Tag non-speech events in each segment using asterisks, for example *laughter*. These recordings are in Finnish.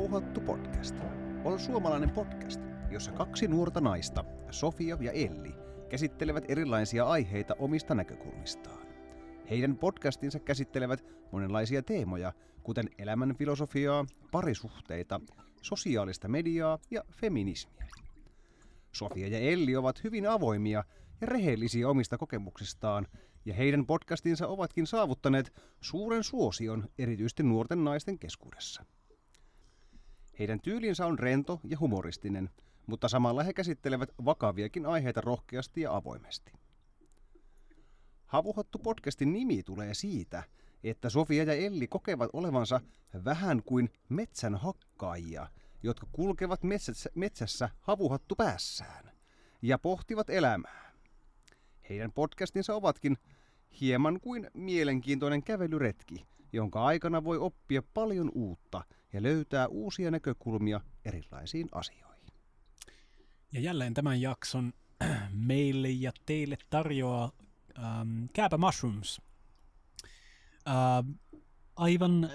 Havuhattu podcast on suomalainen podcast, jossa kaksi nuorta naista, Sofia ja Elli, käsittelevät erilaisia aiheita omista näkökulmistaan. Heidän podcastinsa käsittelevät monenlaisia teemoja, kuten elämän filosofiaa, parisuhteita, sosiaalista mediaa ja feminismiä. Sofia ja Elli ovat hyvin avoimia ja rehellisiä omista kokemuksistaan, ja heidän podcastinsa ovatkin saavuttaneet suuren suosion erityisesti nuorten naisten keskuudessa. Heidän tyylinsä on rento ja humoristinen, mutta samalla he käsittelevät vakaviakin aiheita rohkeasti ja avoimesti. Havuhottu podcastin nimi tulee siitä, että Sofia ja Elli kokevat olevansa vähän kuin metsän hakkaajia, jotka kulkevat metsässä, metsässä havuhattu päässään ja pohtivat elämää. Heidän podcastinsa ovatkin hieman kuin mielenkiintoinen kävelyretki, jonka aikana voi oppia paljon uutta ja löytää uusia näkökulmia erilaisiin asioihin. Ja jälleen tämän jakson *clears throat* meille ja teille tarjoaa ähm, Kääpä Mushrooms. Äh, aivan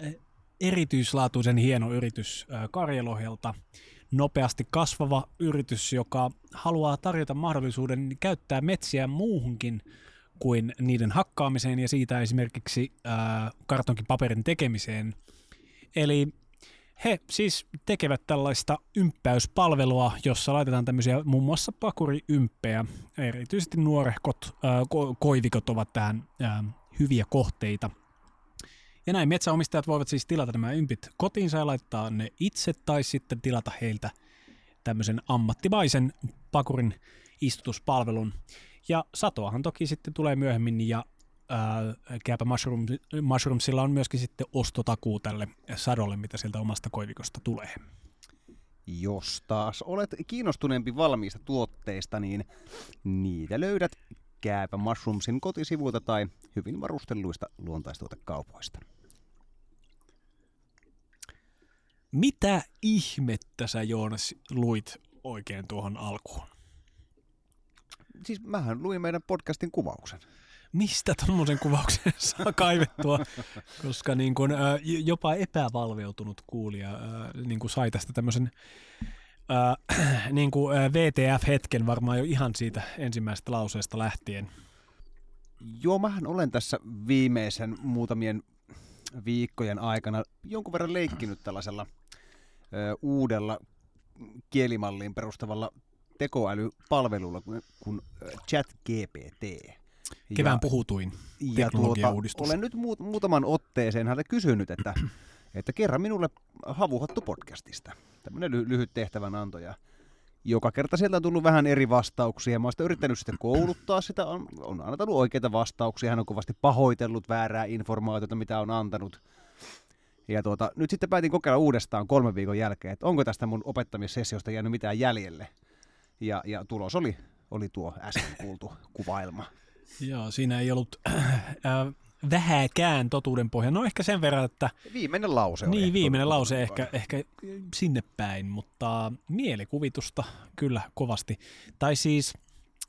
erityislaatuisen hieno yritys äh, Karjelohelta. Nopeasti kasvava yritys, joka haluaa tarjota mahdollisuuden käyttää metsiä muuhunkin kuin niiden hakkaamiseen ja siitä esimerkiksi äh, kartonkipaperin tekemiseen. Eli he siis tekevät tällaista ymppäyspalvelua, jossa laitetaan tämmöisiä muun muassa pakuriympejä. Erityisesti nuorehkot, ko- koivikot ovat tähän äh, hyviä kohteita. Ja näin metsäomistajat voivat siis tilata nämä ympit kotiinsa ja laittaa ne itse tai sitten tilata heiltä tämmöisen ammattimaisen pakurin istutuspalvelun. Ja satoahan toki sitten tulee myöhemmin ja Kääpä Mushroom, Mushroomsilla on myöskin sitten ostotakuu tälle sadolle, mitä sieltä omasta koivikosta tulee. Jos taas olet kiinnostuneempi valmiista tuotteista, niin niitä löydät Kääpä Mushroomsin kotisivuilta tai hyvin varustelluista luontaistuotekaupoista. Mitä ihmettä sä Joonas luit oikein tuohon alkuun? Siis mähän luin meidän podcastin kuvauksen mistä tuommoisen kuvauksen *laughs* saa kaivettua, koska niin kun, ä, jopa epävalveutunut kuulija niin kuin sai tästä tämmöisen ä, *clears throat* niin kuin, VTF-hetken varmaan jo ihan siitä ensimmäisestä lauseesta lähtien. Joo, mähän olen tässä viimeisen muutamien viikkojen aikana jonkun verran leikkinyt tällaisella ö, uudella kielimalliin perustavalla tekoälypalvelulla kuin ChatGPT. Kevään ja, puhutuin ja tuota, olen nyt muut, muutaman otteeseen häntä kysynyt, että, että kerran minulle havuhattu podcastista. Tämmöinen ly- lyhyt tehtävänanto ja joka kerta sieltä on tullut vähän eri vastauksia. Mä oon yrittänyt sitten kouluttaa sitä, on, on antanut oikeita vastauksia, hän on kovasti pahoitellut väärää informaatiota, mitä on antanut. Ja tuota, nyt sitten päätin kokeilla uudestaan kolmen viikon jälkeen, että onko tästä mun opettamissessiosta jäänyt mitään jäljelle. Ja, ja tulos oli, oli tuo äsken kuultu kuvailma. Joo, siinä ei ollut äh, vähäkään totuuden pohja. No ehkä sen verran, että... Viimeinen lause Niin, viimeinen lause ehkä, ehkä sinne päin, mutta mielikuvitusta kyllä kovasti. Tai siis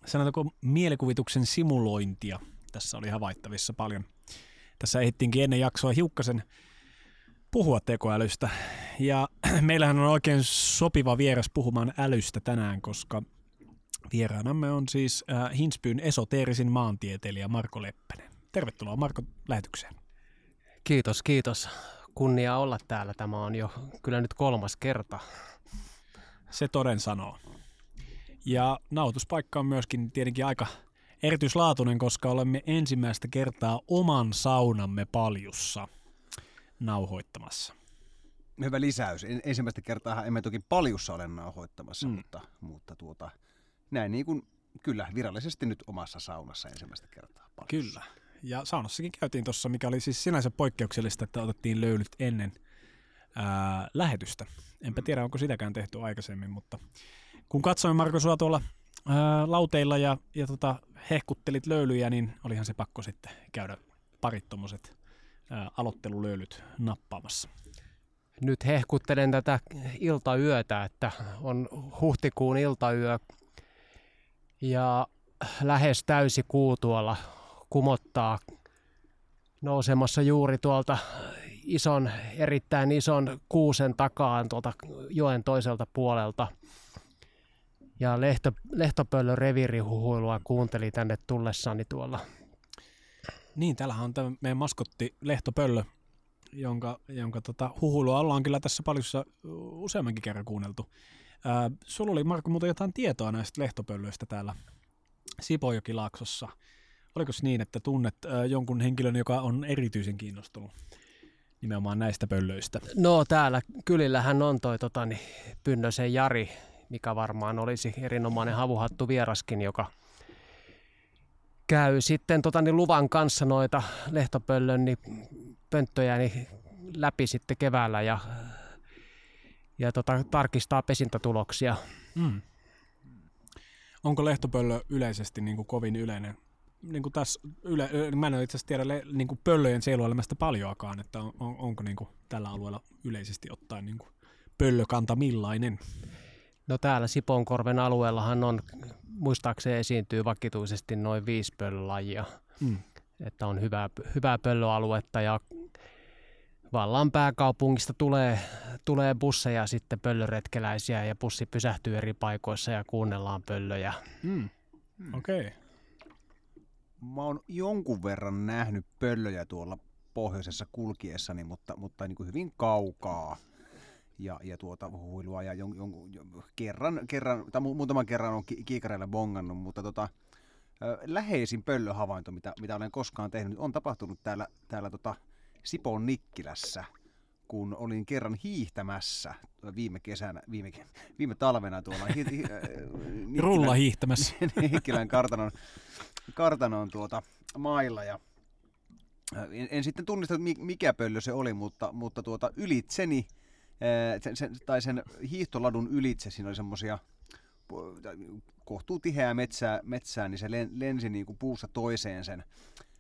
sanotaanko mielikuvituksen simulointia tässä oli havaittavissa paljon. Tässä ehdittiinkin ennen jaksoa hiukkasen puhua tekoälystä. Ja *clears throat* meillähän on oikein sopiva vieras puhumaan älystä tänään, koska Vieraanamme on siis äh, Hinspyn esoteerisin maantieteilijä Marko Leppänen. Tervetuloa Marko lähetykseen. Kiitos, kiitos. Kunnia olla täällä. Tämä on jo kyllä nyt kolmas kerta. Se toden sanoo. Ja nautuspaikka on myöskin tietenkin aika erityislaatuinen, koska olemme ensimmäistä kertaa oman saunamme paljussa nauhoittamassa. Hyvä lisäys. Ensimmäistä kertaa emme toki paljussa ole nauhoittamassa, mm. mutta, mutta tuota, näin niin kuin, kyllä, virallisesti nyt omassa saunassa ensimmäistä kertaa. Paljon. Kyllä. Ja saunassakin käytiin tuossa, mikä oli siis sinänsä poikkeuksellista, että otettiin löylyt ennen ää, lähetystä. Enpä tiedä, onko sitäkään tehty aikaisemmin, mutta kun katsoin Marko sua tuolla ää, lauteilla ja, ja tota, hehkuttelit löylyjä, niin olihan se pakko sitten käydä parit tuommoiset aloittelulöylyt nappaamassa. Nyt hehkuttelen tätä iltayötä, että on huhtikuun iltayö ja lähes täysi kuu tuolla kumottaa nousemassa juuri tuolta ison, erittäin ison kuusen takaan tuolta joen toiselta puolelta. Ja lehto, lehtopöllön reviirihuhuilua kuunteli tänne tullessani tuolla. Niin, täällähän on tämä meidän maskotti Lehtopöllö, jonka, jonka tota, huhuilua ollaan kyllä tässä paljossa useammankin kerran kuunneltu. Sulla oli Marko muuten jotain tietoa näistä lehtopöllöistä täällä Sipojokilaaksossa. Oliko niin, että tunnet jonkun henkilön, joka on erityisen kiinnostunut nimenomaan näistä pöllöistä? No täällä kylillähän on toi tota, niin, Pynnösen Jari, mikä varmaan olisi erinomainen havuhattu vieraskin, joka käy sitten tota, niin luvan kanssa noita lehtopöllön niin pönttöjä niin läpi sitten keväällä ja, ja tota, tarkistaa pesintätuloksia. Mm. Onko lehtopöllö yleisesti niin kuin kovin yleinen? Niin kuin tässä yle, mä en itse asiassa tiedä niin kuin pöllöjen sieluelämästä paljoakaan, että on, on, onko niin kuin tällä alueella yleisesti ottaen niin kuin pöllökanta millainen? No täällä Siponkorven alueellahan on, muistaakseni esiintyy vakituisesti noin viisi pöllölajia. Mm. Että on hyvää, hyvää pöllöaluetta ja vallan pääkaupungista tulee, tulee busseja sitten pöllöretkeläisiä ja bussi pysähtyy eri paikoissa ja kuunnellaan pöllöjä. Mm. Mm. Okei. Okay. Mä oon jonkun verran nähnyt pöllöjä tuolla pohjoisessa kulkiessani, mutta, mutta niin kuin hyvin kaukaa ja, ja tuota huilua ja jon, jon, jon, kerran, kerran, tai muutaman kerran on kiikareilla bongannut, mutta tota, läheisin pöllöhavainto, mitä, mitä olen koskaan tehnyt, on tapahtunut täällä, täällä tota Sipon Nikkilässä, kun olin kerran hiihtämässä viime kesänä, viime, viime talvena tuolla. Hi, hi, Nikkilän, Rulla hiihtämässä. *laughs* Nikkilän kartanon, kartanon tuota, mailla ja en, en sitten tunnista, mikä pöllö se oli, mutta, mutta tuota, ylitseni sen, sen, tai sen hiihtoladun ylitse siinä oli semmoisia kohtuu tiheää metsää, metsää, niin se lensi niin kuin puusta toiseen sen,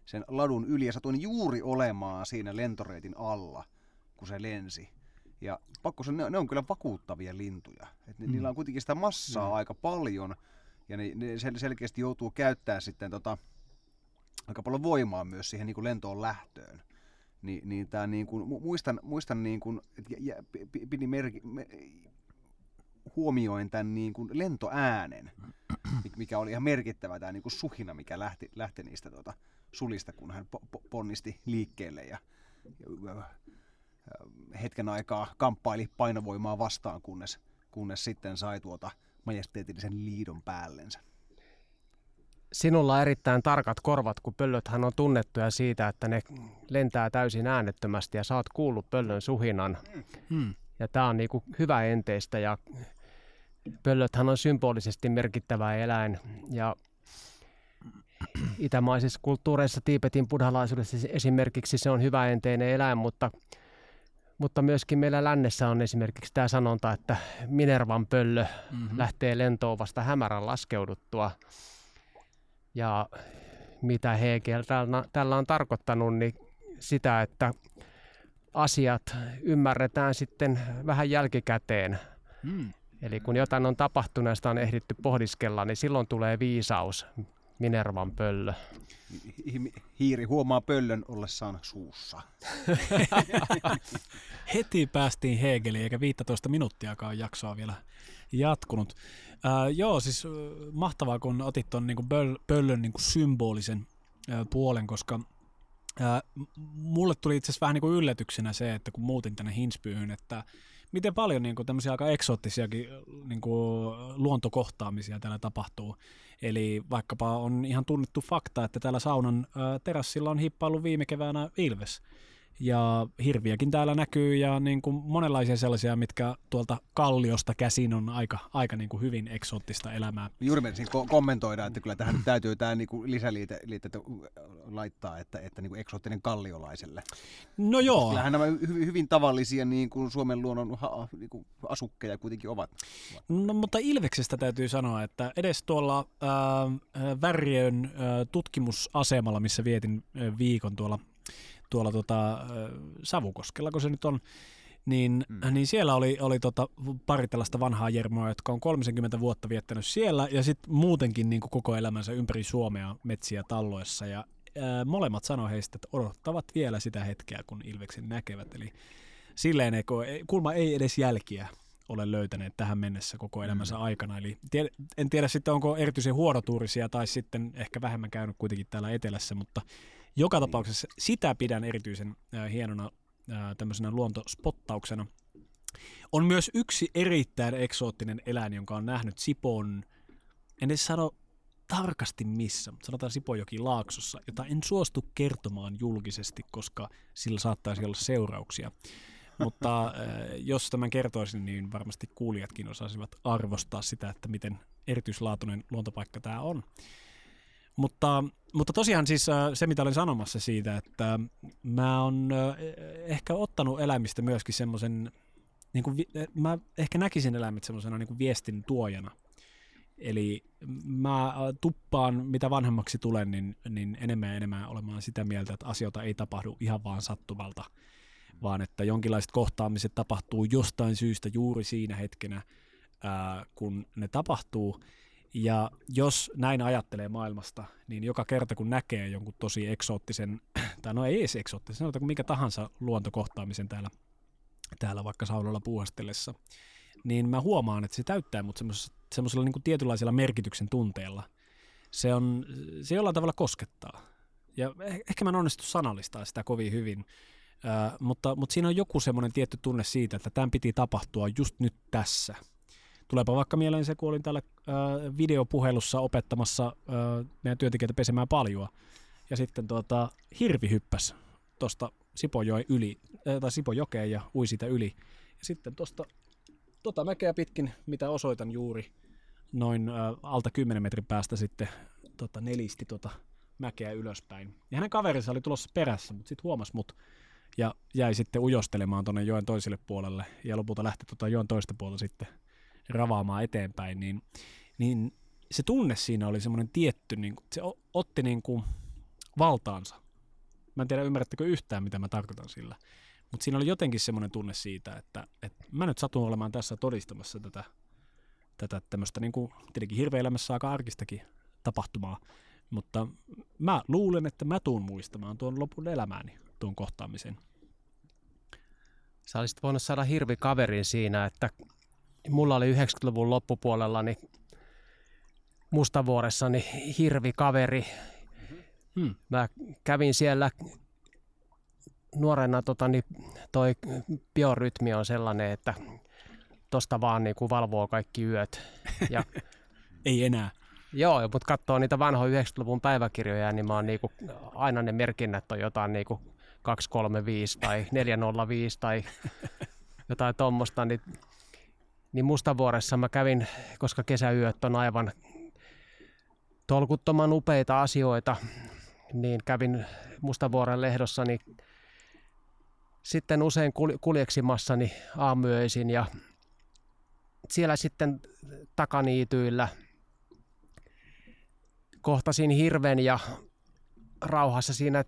sen ladun yli ja satuin juuri olemaan siinä lentoreitin alla, kun se lensi. Ja pakko sanoa, ne, ne on kyllä vakuuttavia lintuja. Et mm. Niillä on kuitenkin sitä massaa mm. aika paljon ja ne, ne sel- selkeästi joutuu käyttämään sitten tota, aika paljon voimaa myös siihen niin kuin lentoon lähtöön niin, niin tää niin kuin, muistan, muistan niin kuin, että pidin merki, me, huomioin tämän niin kuin lentoäänen, mikä oli ihan merkittävä tämä niin kuin suhina, mikä lähti, lähti niistä tuota, sulista, kun hän ponnisti liikkeelle ja, ja hetken aikaa kamppaili painovoimaa vastaan, kunnes, kunnes sitten sai tuota majesteetillisen liidon päällensä sinulla on erittäin tarkat korvat, kun pöllöthän on tunnettuja siitä, että ne lentää täysin äänettömästi ja saat kuullut pöllön suhinan. Hmm. Ja tämä on niinku hyvä enteistä ja pöllöthän on symbolisesti merkittävä eläin ja itämaisissa kulttuureissa, Tiipetin buddhalaisuudessa esimerkiksi se on hyvä enteinen eläin, mutta, mutta myöskin meillä lännessä on esimerkiksi tämä sanonta, että Minervan pöllö mm-hmm. lähtee lentoon vasta hämärän laskeuduttua. Ja mitä Hegel tällä on tarkoittanut, niin sitä, että asiat ymmärretään sitten vähän jälkikäteen. Hmm. Eli kun jotain on tapahtunut ja sitä on ehditty pohdiskella, niin silloin tulee viisaus, Minervan pöllö. Hiiri huomaa pöllön ollessaan suussa. *laughs* Heti päästiin Hegeliin, eikä 15 minuuttiakaan jaksoa vielä jatkunut. Äh, joo, siis äh, mahtavaa, kun otit tuon niin pöl- pöllön niin symbolisen äh, puolen, koska äh, mulle tuli itse asiassa vähän niin kuin yllätyksenä se, että kun muutin tänne Hinspyyhyn, että miten paljon niin kuin tämmöisiä aika eksoottisiakin niin kuin luontokohtaamisia täällä tapahtuu. Eli vaikkapa on ihan tunnettu fakta, että täällä saunan äh, terassilla on hippailu viime keväänä Ilves ja hirviäkin täällä näkyy ja niin kuin monenlaisia sellaisia, mitkä tuolta kalliosta käsin on aika, aika niin kuin hyvin eksoottista elämää. Juuri menisin ko- kommentoida, että kyllä tähän täytyy tämä niin kuin lisäliite liite, laittaa, että, että niin kuin eksoottinen kalliolaiselle. No joo. Kyllähän nämä hy- hyvin tavallisia niin kuin Suomen luonnon ha- niin kuin asukkeja kuitenkin ovat. No mutta Ilveksestä täytyy sanoa, että edes tuolla äh, Värjön äh, tutkimusasemalla, missä vietin äh, viikon tuolla tuolla tota, Savukoskella, kun se nyt on, niin, mm. niin siellä oli, oli tota pari tällaista vanhaa jermoa, jotka on 30 vuotta viettänyt siellä ja sitten muutenkin niin kuin koko elämänsä ympäri Suomea metsiä talloissa ja ää, molemmat sanoi heistä, että odottavat vielä sitä hetkeä, kun Ilveksen näkevät. Eli silleen ei, kulma ei edes jälkiä ole löytäneet tähän mennessä koko elämänsä mm. aikana. Eli tie, en tiedä sitten onko erityisen huonotuurisia tai sitten ehkä vähemmän käynyt kuitenkin täällä etelässä, mutta joka tapauksessa sitä pidän erityisen äh, hienona äh, tämmöisenä luontospottauksena. On myös yksi erittäin eksoottinen eläin, jonka on nähnyt Sipon, en edes sano tarkasti missä, mutta sanotaan Sipojoki Laaksossa, jota en suostu kertomaan julkisesti, koska sillä saattaisi olla seurauksia. Mutta äh, jos tämän kertoisin, niin varmasti kuulijatkin osaisivat arvostaa sitä, että miten erityislaatuinen luontopaikka tämä on. Mutta, mutta tosiaan siis äh, se, mitä olen sanomassa siitä, että mä oon äh, ehkä ottanut eläimistä myöskin semmoisen, niin kuin, mä ehkä näkisin eläimet semmoisena niin viestin tuojana. Eli mä tuppaan, mitä vanhemmaksi tulen, niin, niin enemmän ja enemmän olemaan sitä mieltä, että asioita ei tapahdu ihan vaan sattumalta – vaan että jonkinlaiset kohtaamiset tapahtuu jostain syystä juuri siinä hetkenä, ää, kun ne tapahtuu. Ja jos näin ajattelee maailmasta, niin joka kerta kun näkee jonkun tosi eksoottisen, *clears throat* tai no ei edes eksoottisen, sanotaan kuin mikä tahansa luontokohtaamisen täällä, täällä vaikka saunolla puuhastellessa, niin mä huomaan, että se täyttää mut semmoisella niin tietynlaisella merkityksen tunteella. Se, on, se jollain tavalla koskettaa. Ja eh, ehkä mä en onnistu sanallistaa sitä kovin hyvin, Ö, mutta, mutta siinä on joku semmoinen tietty tunne siitä, että tämän piti tapahtua just nyt tässä. Tuleepa vaikka mieleen se, kun olin täällä ö, videopuhelussa opettamassa ö, meidän työntekijöitä pesemään paljon. Ja sitten tuota, hirvi hyppäsi tuosta Sipojoen yli, äh, tai Sipojokeen ja ui siitä yli. Ja sitten tuosta tota mäkeä pitkin, mitä osoitan juuri, noin äh, alta 10 metrin päästä sitten tota, nelisti tota mäkeä ylöspäin. Ja hänen kaverinsa oli tulossa perässä, mutta sitten huomasi mut ja jäi sitten ujostelemaan tuonne joen toiselle puolelle ja lopulta lähti tuota joen toista puolta sitten ravaamaan eteenpäin, niin, niin se tunne siinä oli semmoinen tietty, niin se otti niin kuin valtaansa. Mä en tiedä, ymmärrättekö yhtään, mitä mä tarkoitan sillä. Mutta siinä oli jotenkin semmoinen tunne siitä, että, että mä nyt satun olemaan tässä todistamassa tätä, tätä tämmöistä niin kuin tietenkin hirveelämässä aika arkistakin tapahtumaa. Mutta mä luulen, että mä tuun muistamaan tuon lopun elämääni tuon kohtaamisen. Sä olisit voinut saada hirvikaverin siinä, että mulla oli 90-luvun loppupuolella niin Mustavuoressa niin hirvikaveri. Hmm. Mä kävin siellä nuorena, tota, niin toi biorytmi on sellainen, että tosta vaan niin kuin valvoo kaikki yöt. Ja, *laughs* Ei enää. Joo, mutta katsoo niitä vanhoja 90-luvun päiväkirjoja, niin mä oon niinku, aina ne merkinnät on jotain niinku 235 tai 405 tai *laughs* jotain tuommoista, niin, niin Mustavuoressa mä kävin, koska kesäyöt on aivan tolkuttoman upeita asioita, niin kävin Mustavuoren lehdossa, niin sitten usein kuljeksimassani aamuyöisin ja siellä sitten takaniityillä kohtasin hirven ja rauhassa siinä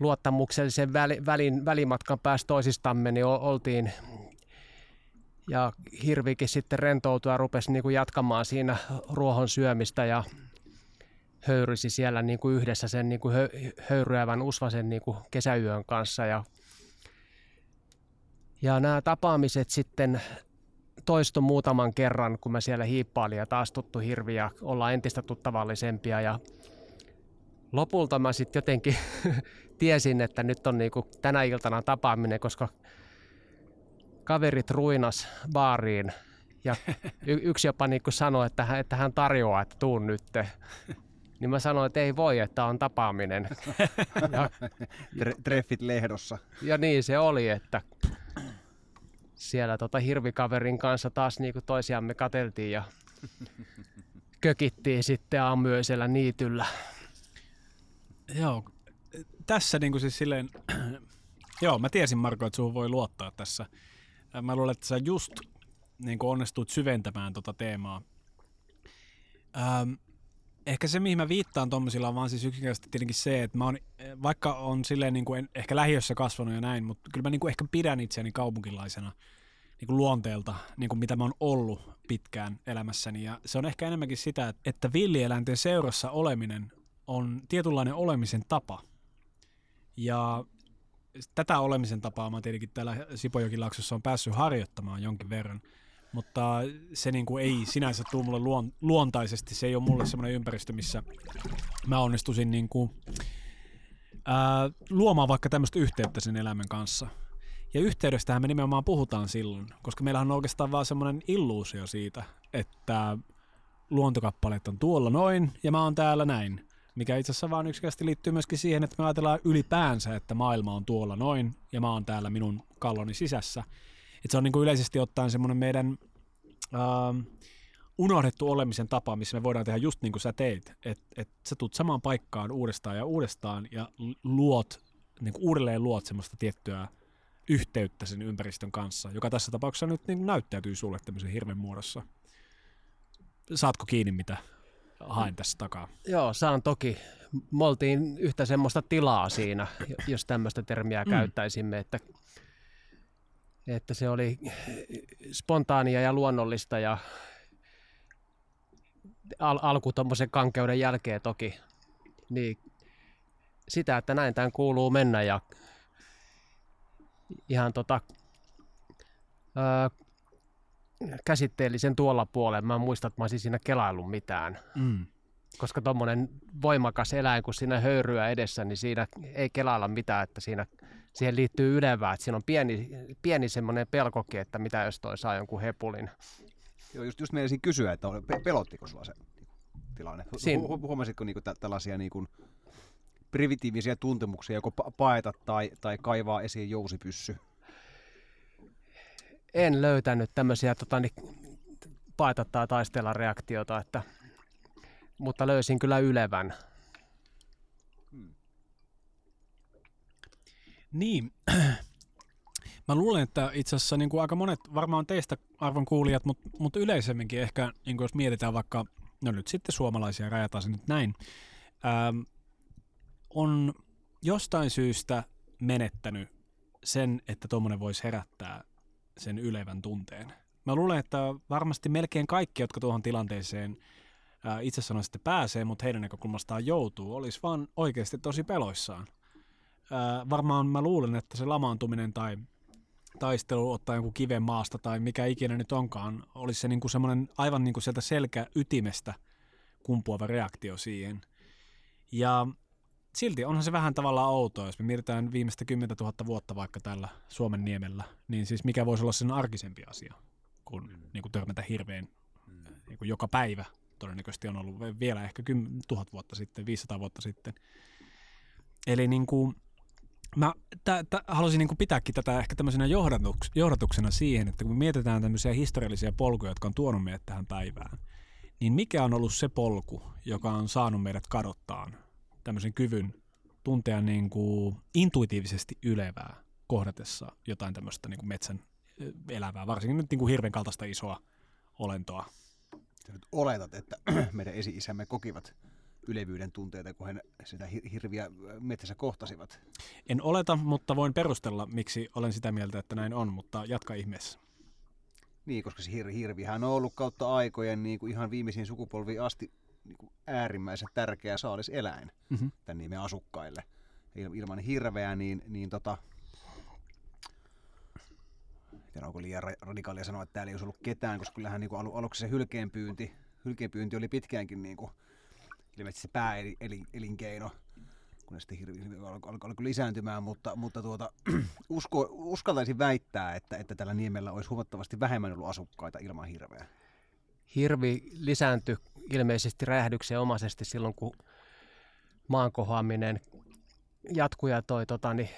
luottamuksellisen väli, välin, välimatkan päästä toisistamme, niin oltiin ja hirvikin sitten rentoutui ja rupesi niin kuin jatkamaan siinä ruohon syömistä ja höyrysi siellä niin kuin yhdessä sen niin kuin höyryävän usvasen niin kuin kesäyön kanssa. Ja, ja nämä tapaamiset sitten toistu muutaman kerran, kun mä siellä hiippailin ja taas tuttu hirvi ja ollaan entistä tuttavallisempia. Ja lopulta mä sitten jotenkin *laughs* tiesin, että nyt on niinku tänä iltana tapaaminen, koska kaverit ruinas baariin ja *laughs* y- yksi jopa niinku sanoi, että hän, että hän tarjoaa, että tuun nyt. *laughs* Niin mä sanoin, että ei voi, että on tapaaminen. *laughs* Ja, Treffit lehdossa. Ja niin se oli, että siellä tota hirvikaverin kanssa taas niinku toisiamme kateltiin ja kökittiin sitten aamuyöisellä niityllä. Joo, tässä niin kuin siis silleen, *clears throat* joo, mä tiesin Marko, että sun voi luottaa tässä. Mä luulen, että sä just niin kuin onnistut syventämään tota teemaa. Ähm, ehkä se, mihin mä viittaan tuommoisilla on vaan siis yksinkertaisesti tietenkin se, että mä oon, vaikka on silleen niin kuin en, ehkä lähiössä kasvanut ja näin, mutta kyllä mä niin kuin ehkä pidän itseäni kaupunkilaisena niin kuin luonteelta, niin kuin mitä mä oon ollut pitkään elämässäni. Ja se on ehkä enemmänkin sitä, että villieläinten seurassa oleminen on tietynlainen olemisen tapa. Ja tätä olemisen tapaa mä tietenkin täällä Sipojokilaksossa on päässyt harjoittamaan jonkin verran, mutta se niin kuin ei sinänsä tule mulle luon, luontaisesti. Se ei ole mulle semmoinen ympäristö, missä mä onnistuisin niin kuin, ää, luomaan vaikka tämmöistä yhteyttä sen elämän kanssa. Ja yhteydestähän me nimenomaan puhutaan silloin, koska meillähän on oikeastaan vaan semmoinen illuusio siitä, että luontokappaleet on tuolla noin ja mä oon täällä näin. Mikä itse asiassa vaan yksinkertaisesti liittyy myöskin siihen, että me ajatellaan ylipäänsä, että maailma on tuolla noin ja mä oon täällä minun kalloni sisässä. Et se on niin kuin yleisesti ottaen semmoinen meidän äh, unohdettu olemisen tapa, missä me voidaan tehdä just niin kuin sä teet. Että et sä tuut samaan paikkaan uudestaan ja uudestaan ja luot, niin kuin uudelleen luot semmoista tiettyä yhteyttä sen ympäristön kanssa, joka tässä tapauksessa nyt niin näyttäytyy sulle tämmöisen hirven muodossa. Saatko kiinni, mitä haen tässä takaa? Joo, saan toki. Me oltiin yhtä semmoista tilaa siinä, jos tämmöistä termiä mm. käyttäisimme, että, että se oli spontaania ja luonnollista ja al- alku tuommoisen kankeuden jälkeen toki. Niin sitä, että näin tämän kuuluu mennä ja ihan tota, öö, käsitteellisen tuolla puolella. Mä en muista, että mä olisin siinä kelaillut mitään. Mm. Koska tuommoinen voimakas eläin, kun siinä höyryä edessä, niin siinä ei kelailla mitään, että siinä, siihen liittyy ylevää. Että siinä on pieni, pieni semmoinen pelkokin, että mitä jos toi saa jonkun hepulin. Joo, just, just meidän kysyä, että pelottiko sulla se tilanne? Siin... Hu- huomasitko niinku tä- tällaisia niinku primitiivisiä tuntemuksia, joko paeta tai, tai kaivaa esiin jousipyssy? En löytänyt tämmöisiä tota, niin, paeta tai taistella reaktiota, että, mutta löysin kyllä ylevän. Hmm. Niin, *clears throat* Mä luulen, että itse asiassa niin kuin aika monet, varmaan teistä arvon kuulijat, mutta, mutta yleisemminkin ehkä, niin kuin jos mietitään vaikka, no nyt sitten suomalaisia, rajataan se nyt näin, ähm, on jostain syystä menettänyt sen, että tuommoinen voisi herättää sen ylevän tunteen. Mä luulen, että varmasti melkein kaikki, jotka tuohon tilanteeseen ää, äh, itse sanoisin, että pääsee, mutta heidän näkökulmastaan joutuu, olisi vaan oikeasti tosi peloissaan. Ää, äh, varmaan mä luulen, että se lamaantuminen tai taistelu, ottaa jonkun kiven maasta tai mikä ikinä nyt onkaan, olisi se niin semmoinen aivan niin kuin sieltä selkä ytimestä kumpuava reaktio siihen. Ja silti onhan se vähän tavallaan outoa, jos me mietitään viimeistä 10 000 vuotta vaikka tällä Suomen niemellä, niin siis mikä voisi olla sen arkisempi asia kuin, mm. niin kuin törmätä hirveän mm. niin kuin joka päivä. Todennäköisesti on ollut vielä ehkä 10 000 vuotta sitten, 500 vuotta sitten. Eli niin kuin, mä tä, tä, haluaisin niin kuin pitääkin tätä ehkä tämmöisenä johdatuks, johdatuksena siihen, että kun me mietitään tämmöisiä historiallisia polkuja, jotka on tuonut meidät tähän päivään, niin mikä on ollut se polku, joka on saanut meidät kadottaan tämmöisen kyvyn tuntea niin kuin intuitiivisesti ylevää kohdatessa jotain tämmöistä niin kuin metsän elävää, varsinkin nyt niin kuin hirven kaltaista isoa olentoa. Sä nyt oletat, että *clears throat* meidän esi-isämme kokivat ylevyyden tunteita, kun he sitä hirviä metsässä kohtasivat? En oleta, mutta voin perustella, miksi olen sitä mieltä, että näin on, mutta jatka ihmeessä. Niin, koska se hir- hirvihän on ollut kautta aikojen niin kuin ihan viimeisiin sukupolviin asti niin kuin äärimmäisen tärkeä saaliseläin mm-hmm. tämän nimen asukkaille. Ilman hirveä, niin, niin tota, tiedä, onko liian radikaalia sanoa, että täällä ei olisi ollut ketään, koska kyllähän niin kuin alu, aluksi se hylkeenpyynti, hylkeenpyynti oli pitkäänkin niin kuin, ilmeisesti se pääelinkeino, kun sitten hirvi, alkoi, alkoi, alkoi lisääntymään, mutta, mutta tuota, *clears throat* usko, uskaltaisin väittää, että, että tällä niemellä olisi huomattavasti vähemmän ollut asukkaita ilman hirveä. Hirvi lisääntyi ilmeisesti räjähdyksen omaisesti silloin, kun maankohoaminen jatkui ja toi tota, niin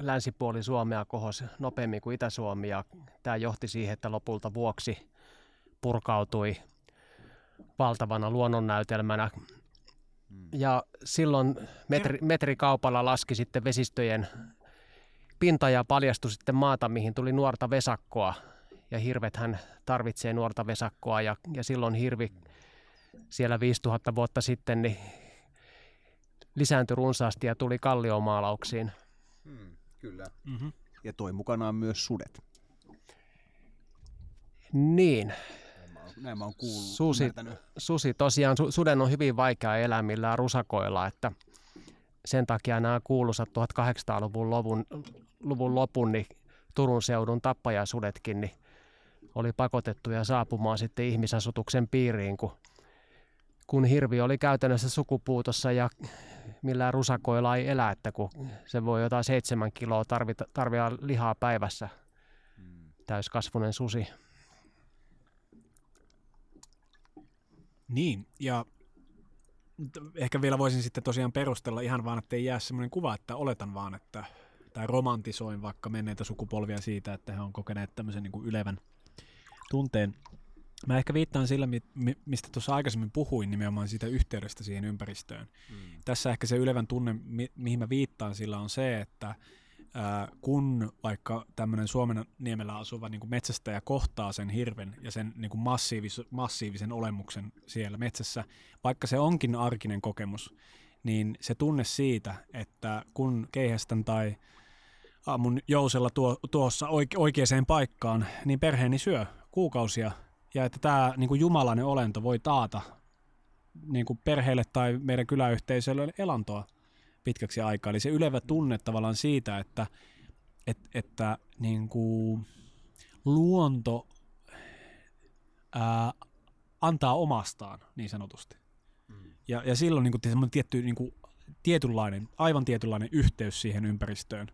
länsipuoli Suomea kohosi nopeammin kuin Itä-Suomi ja tämä johti siihen, että lopulta vuoksi purkautui valtavana luonnonnäytelmänä. Hmm. Ja silloin metri, metrikaupalla laski sitten vesistöjen pinta ja paljastui sitten maata, mihin tuli nuorta vesakkoa. Ja hirvethän tarvitsee nuorta vesakkoa ja, ja silloin hirvi siellä 5000 vuotta sitten niin lisääntyi runsaasti ja tuli kalliomaalauksiin. Hmm, kyllä. Mm-hmm. Ja toi mukanaan myös sudet. Niin. näin mä oon kuullut, Susi, ymmärtänyt. susi tosiaan, su, suden on hyvin vaikea elää millään rusakoilla, että sen takia nämä kuuluisat 1800-luvun lopun, luvun lopun niin Turun seudun tappajasudetkin niin oli pakotettuja saapumaan sitten ihmisasutuksen piiriin, kun, kun hirvi oli käytännössä sukupuutossa ja millään rusakoilla ei elä, että kun se voi jotain seitsemän kiloa tarvita, tarvita lihaa päivässä, täyskasvunen susi. Niin, ja ehkä vielä voisin sitten tosiaan perustella ihan vaan, että ei jää semmoinen kuva, että oletan vaan, että tai romantisoin vaikka menneitä sukupolvia siitä, että he on kokeneet tämmöisen niin kuin ylevän tunteen. Mä ehkä viittaan sillä, mistä tuossa aikaisemmin puhuin nimenomaan siitä yhteydestä siihen ympäristöön. Mm. Tässä ehkä se ylevän tunne, mi- mihin mä viittaan sillä on se, että ää, kun vaikka tämmöinen Suomen niemellä asuva niin kuin metsästäjä kohtaa sen hirven ja sen niin kuin massiivis, massiivisen olemuksen siellä metsässä, vaikka se onkin arkinen kokemus, niin se tunne siitä, että kun keihästän tai aamun jousella tuo, tuossa oike, oikeaan paikkaan, niin perheeni syö kuukausia ja että tämä niin kuin jumalainen olento voi taata niin kuin perheelle tai meidän kyläyhteisölle elantoa pitkäksi aikaa. Eli se ylevä tunne tavallaan siitä, että, että, että niin kuin luonto ää, antaa omastaan niin sanotusti. Mm. Ja, ja silloin niin kuin, tietty, niin kuin, tietynlainen, aivan tietynlainen yhteys siihen ympäristöön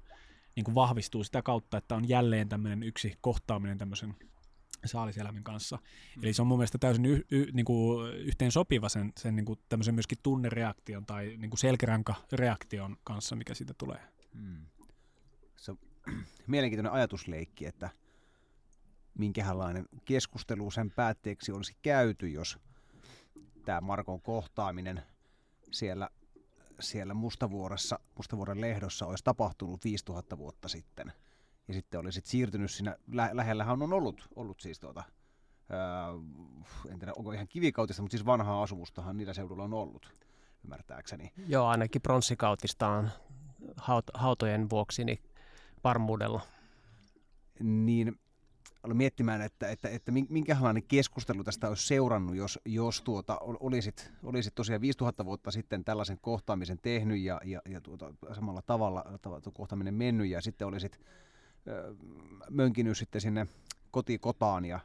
niin kuin vahvistuu sitä kautta, että on jälleen tämmöinen yksi kohtaaminen tämmöisen saaliseläimen kanssa. Mm. Eli se on mun mielestä täysin y, y, kuin yhteen sopiva sen, sen niin kuin tämmöisen myöskin tunnereaktion tai niin kuin selkärankareaktion kanssa, mikä siitä tulee. Mm. Se on *clears throat* mielenkiintoinen ajatusleikki, että minkälainen keskustelu sen päätteeksi olisi käyty, jos tämä Markon kohtaaminen siellä, siellä Mustavuoressa, Mustavuoren lehdossa olisi tapahtunut 5000 vuotta sitten – ja sitten oli sit siirtynyt siinä, lä- lähellähän on ollut, ollut siis tuota, ää, en tiedä onko ihan kivikautista, mutta siis vanhaa asumustahan niillä seudulla on ollut, ymmärtääkseni. Joo, ainakin pronssikautista on haut- hautojen vuoksi niin varmuudella. Niin aloin miettimään, että, että, että minkälainen keskustelu tästä olisi seurannut, jos, jos tuota, olisit, olisit tosiaan 5000 vuotta sitten tällaisen kohtaamisen tehnyt ja, ja, ja tuota, samalla tavalla, tavalla kohtaaminen mennyt ja sitten olisit mönkinyt sitten sinne kotikotaan ja,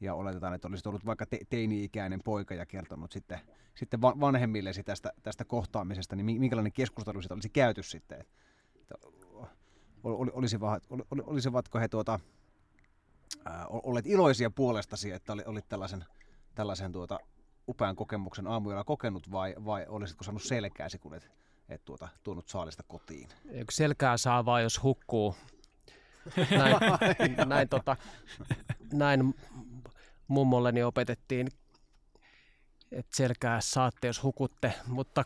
ja oletetaan, että olisit ollut vaikka te- teini-ikäinen poika ja kertonut sitten, sitten vanhemmillesi tästä, tästä kohtaamisesta, niin minkälainen keskustelu siitä olisi käyty sitten? Että olisivat, olisivatko he tuota, äh, olleet iloisia puolestasi, että oli, olit tällaisen, tällaisen tuota, upean kokemuksen aamuyöllä kokenut vai, vai olisitko saanut selkääsi, kun et, et tuota, tuonut saalista kotiin? Selkää saa vaan, jos hukkuu näin, *laughs* näin, tota, näin mummolleni opetettiin, että selkää saatte, jos hukutte, mutta,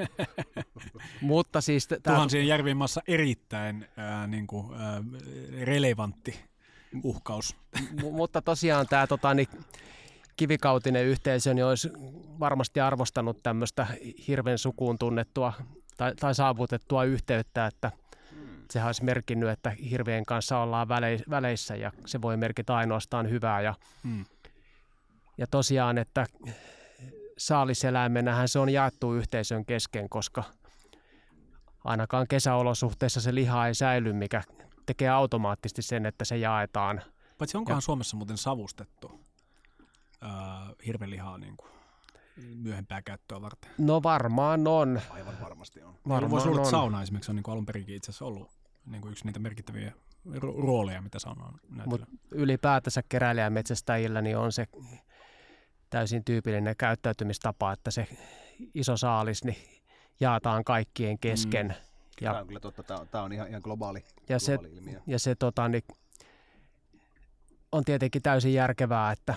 *laughs* mutta siis... Tää... Tuhansien järvien maassa erittäin ää, niin kuin, ää, relevantti uhkaus. M- mutta tosiaan tämä tota, niin, kivikautinen yhteisö niin olisi varmasti arvostanut tämmöistä hirven sukuun tunnettua tai, tai saavutettua yhteyttä, että sehän olisi merkinnyt, että hirveen kanssa ollaan väleissä ja se voi merkitä ainoastaan hyvää. Ja, hmm. ja tosiaan, että saaliseläimenähän se on jaettu yhteisön kesken, koska ainakaan kesäolosuhteissa se liha ei säily, mikä tekee automaattisesti sen, että se jaetaan. Paitsi onkohan ja, Suomessa muuten savustettu äh, hirvelihaa niin kuin myöhempää käyttöä varten? No varmaan on. Aivan varmasti on. Varmaan Voisi olla, että sauna esimerkiksi on niin alun perinkin itse asiassa ollut niin kuin yksi niitä merkittäviä rooleja, mitä sauna on Mutta ylipäätänsä keräilijämetsästäjillä niin on se täysin tyypillinen käyttäytymistapa, että se iso saalis niin jaetaan kaikkien kesken. Mm. Ja, tämä on kyllä totta, tämä on, tämä on ihan, ihan globaali, ja globaali se, ilmiö. Ja se tota, niin, on tietenkin täysin järkevää, että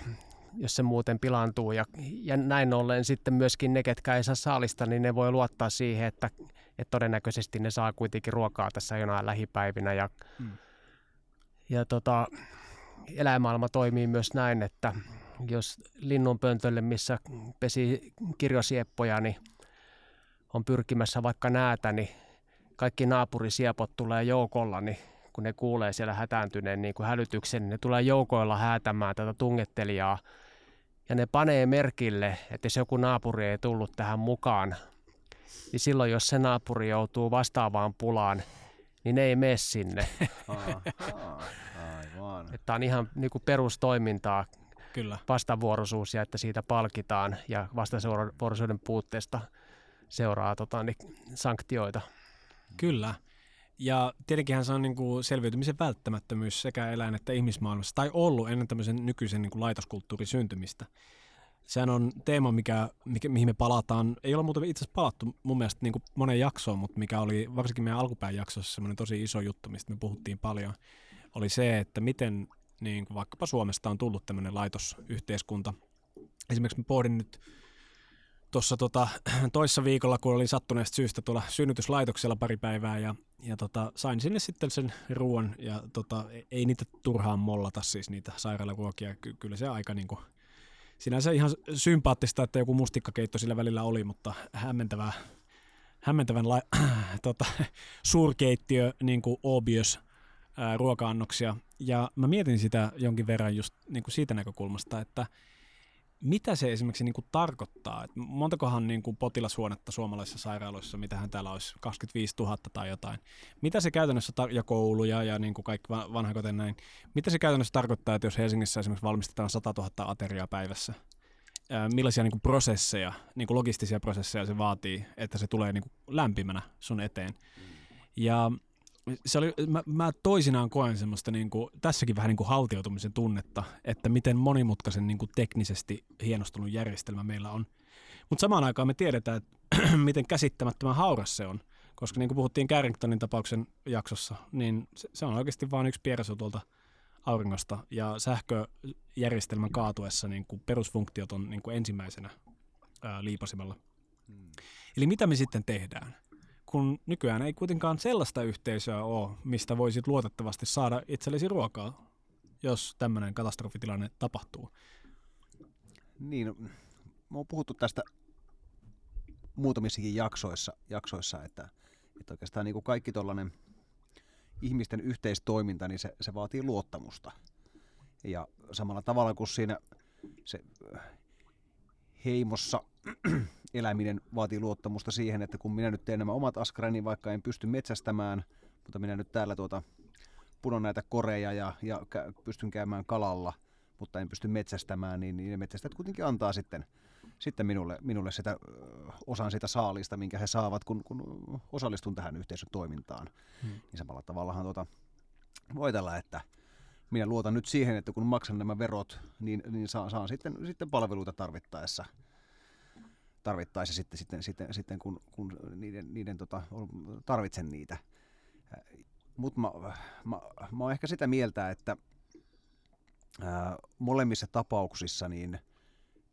jos se muuten pilantuu. Ja, ja näin ollen sitten myöskin ne, ketkä ei saa saalista, niin ne voi luottaa siihen, että, että todennäköisesti ne saa kuitenkin ruokaa tässä jonain lähipäivinä. Ja, mm. ja tota, eläinmaailma toimii myös näin, että jos linnunpöntölle, missä pesi kirjosieppoja, niin on pyrkimässä vaikka näätä, niin kaikki naapurisiepot tulee joukolla, niin kun ne kuulee siellä hätääntyneen niin kuin hälytyksen, niin ne tulee joukoilla häätämään tätä tungettelijaa. Ja ne panee merkille, että jos joku naapuri ei tullut tähän mukaan, niin silloin jos se naapuri joutuu vastaavaan pulaan, niin ne ei mene sinne. *laughs* Aivan. Että on ihan niin kuin perustoimintaa, Kyllä. vastavuoroisuus ja että siitä palkitaan ja vastavuoroisuuden puutteesta seuraa tota, niin, sanktioita. Kyllä. Ja tietenkinhän se on niin kuin selviytymisen välttämättömyys sekä eläin- että ihmismaailmassa, tai ollut ennen tämmöisen nykyisen niin kuin laitoskulttuurin syntymistä. Sehän on teema, mikä, mikä, mihin me palataan. Ei ole muuten itse asiassa palattu mun mielestä niin kuin moneen jaksoon, mutta mikä oli varsinkin meidän alkupään jaksossa semmoinen tosi iso juttu, mistä me puhuttiin paljon, oli se, että miten niin kuin vaikkapa Suomesta on tullut tämmöinen laitosyhteiskunta. Esimerkiksi mä pohdin nyt tuossa tota, *clears throat* toissa viikolla, kun olin sattuneesta syystä tuolla synnytyslaitoksella pari päivää ja, ja tota, sain sinne sitten sen ruoan ja tota, ei niitä turhaan mollata siis niitä sairaalaruokia. Ky- kyllä se aika niin kuin, sinänsä ihan sympaattista, että joku mustikkakeitto sillä välillä oli, mutta hämmentävää, hämmentävän la, *clears throat* tota, suurkeittiö, niin kuin obvious ruoka-annoksia. Ja mä mietin sitä jonkin verran just niin kuin siitä näkökulmasta, että mitä se esimerkiksi niin kuin tarkoittaa? Et montakohan niin kuin potilashuonetta suomalaisissa sairaaloissa, mitähän täällä olisi, 25 000 tai jotain. Mitä se käytännössä, tar- ja kouluja ja niin kuin kaikki vanhakoten näin, mitä se käytännössä tarkoittaa, että jos Helsingissä esimerkiksi valmistetaan 100 000 ateriaa päivässä, ää, millaisia niin kuin prosesseja, niin kuin logistisia prosesseja se vaatii, että se tulee niin kuin lämpimänä sun eteen. Ja se oli, mä, mä toisinaan koen semmoista niin kuin, tässäkin vähän niin kuin haltioitumisen tunnetta, että miten monimutkaisen niin kuin teknisesti hienostunut järjestelmä meillä on. Mutta samaan aikaan me tiedetään, että *clears throat* miten käsittämättömän hauras se on, koska niin kuin puhuttiin Carringtonin tapauksen jaksossa, niin se, se on oikeasti vain yksi pieräsu tuolta auringosta, ja sähköjärjestelmän kaatuessa niin kuin perusfunktiot on niin kuin ensimmäisenä ää, liipasimella. Hmm. Eli mitä me sitten tehdään? Kun nykyään ei kuitenkaan sellaista yhteisöä ole, mistä voisit luotettavasti saada itsellesi ruokaa, jos tämmöinen katastrofitilanne tapahtuu. Niin, me on puhuttu tästä muutamissakin jaksoissa, jaksoissa että, että oikeastaan niin kuin kaikki tuollainen ihmisten yhteistoiminta, niin se, se vaatii luottamusta. Ja samalla tavalla kuin siinä se heimossa eläminen vaatii luottamusta siihen, että kun minä nyt teen nämä omat askarani, vaikka en pysty metsästämään, mutta minä nyt täällä tuota punon näitä koreja ja, ja pystyn käymään kalalla, mutta en pysty metsästämään, niin, niin ne metsästäjät kuitenkin antaa sitten, sitten minulle, minulle sitä osan sitä saalista, minkä he saavat, kun, kun osallistun tähän yhteisön toimintaan. Hmm. Niin samalla tavallahan tuota, voi tällä, että minä luotan nyt siihen, että kun maksan nämä verot, niin, niin saan, saan sitten, sitten palveluita tarvittaessa tarvittaessa sitten, sitten, sitten, sitten kun, kun niiden, niiden tota, tarvitsen niitä. Mutta mä, mä, mä oon ehkä sitä mieltä, että ää, molemmissa tapauksissa niin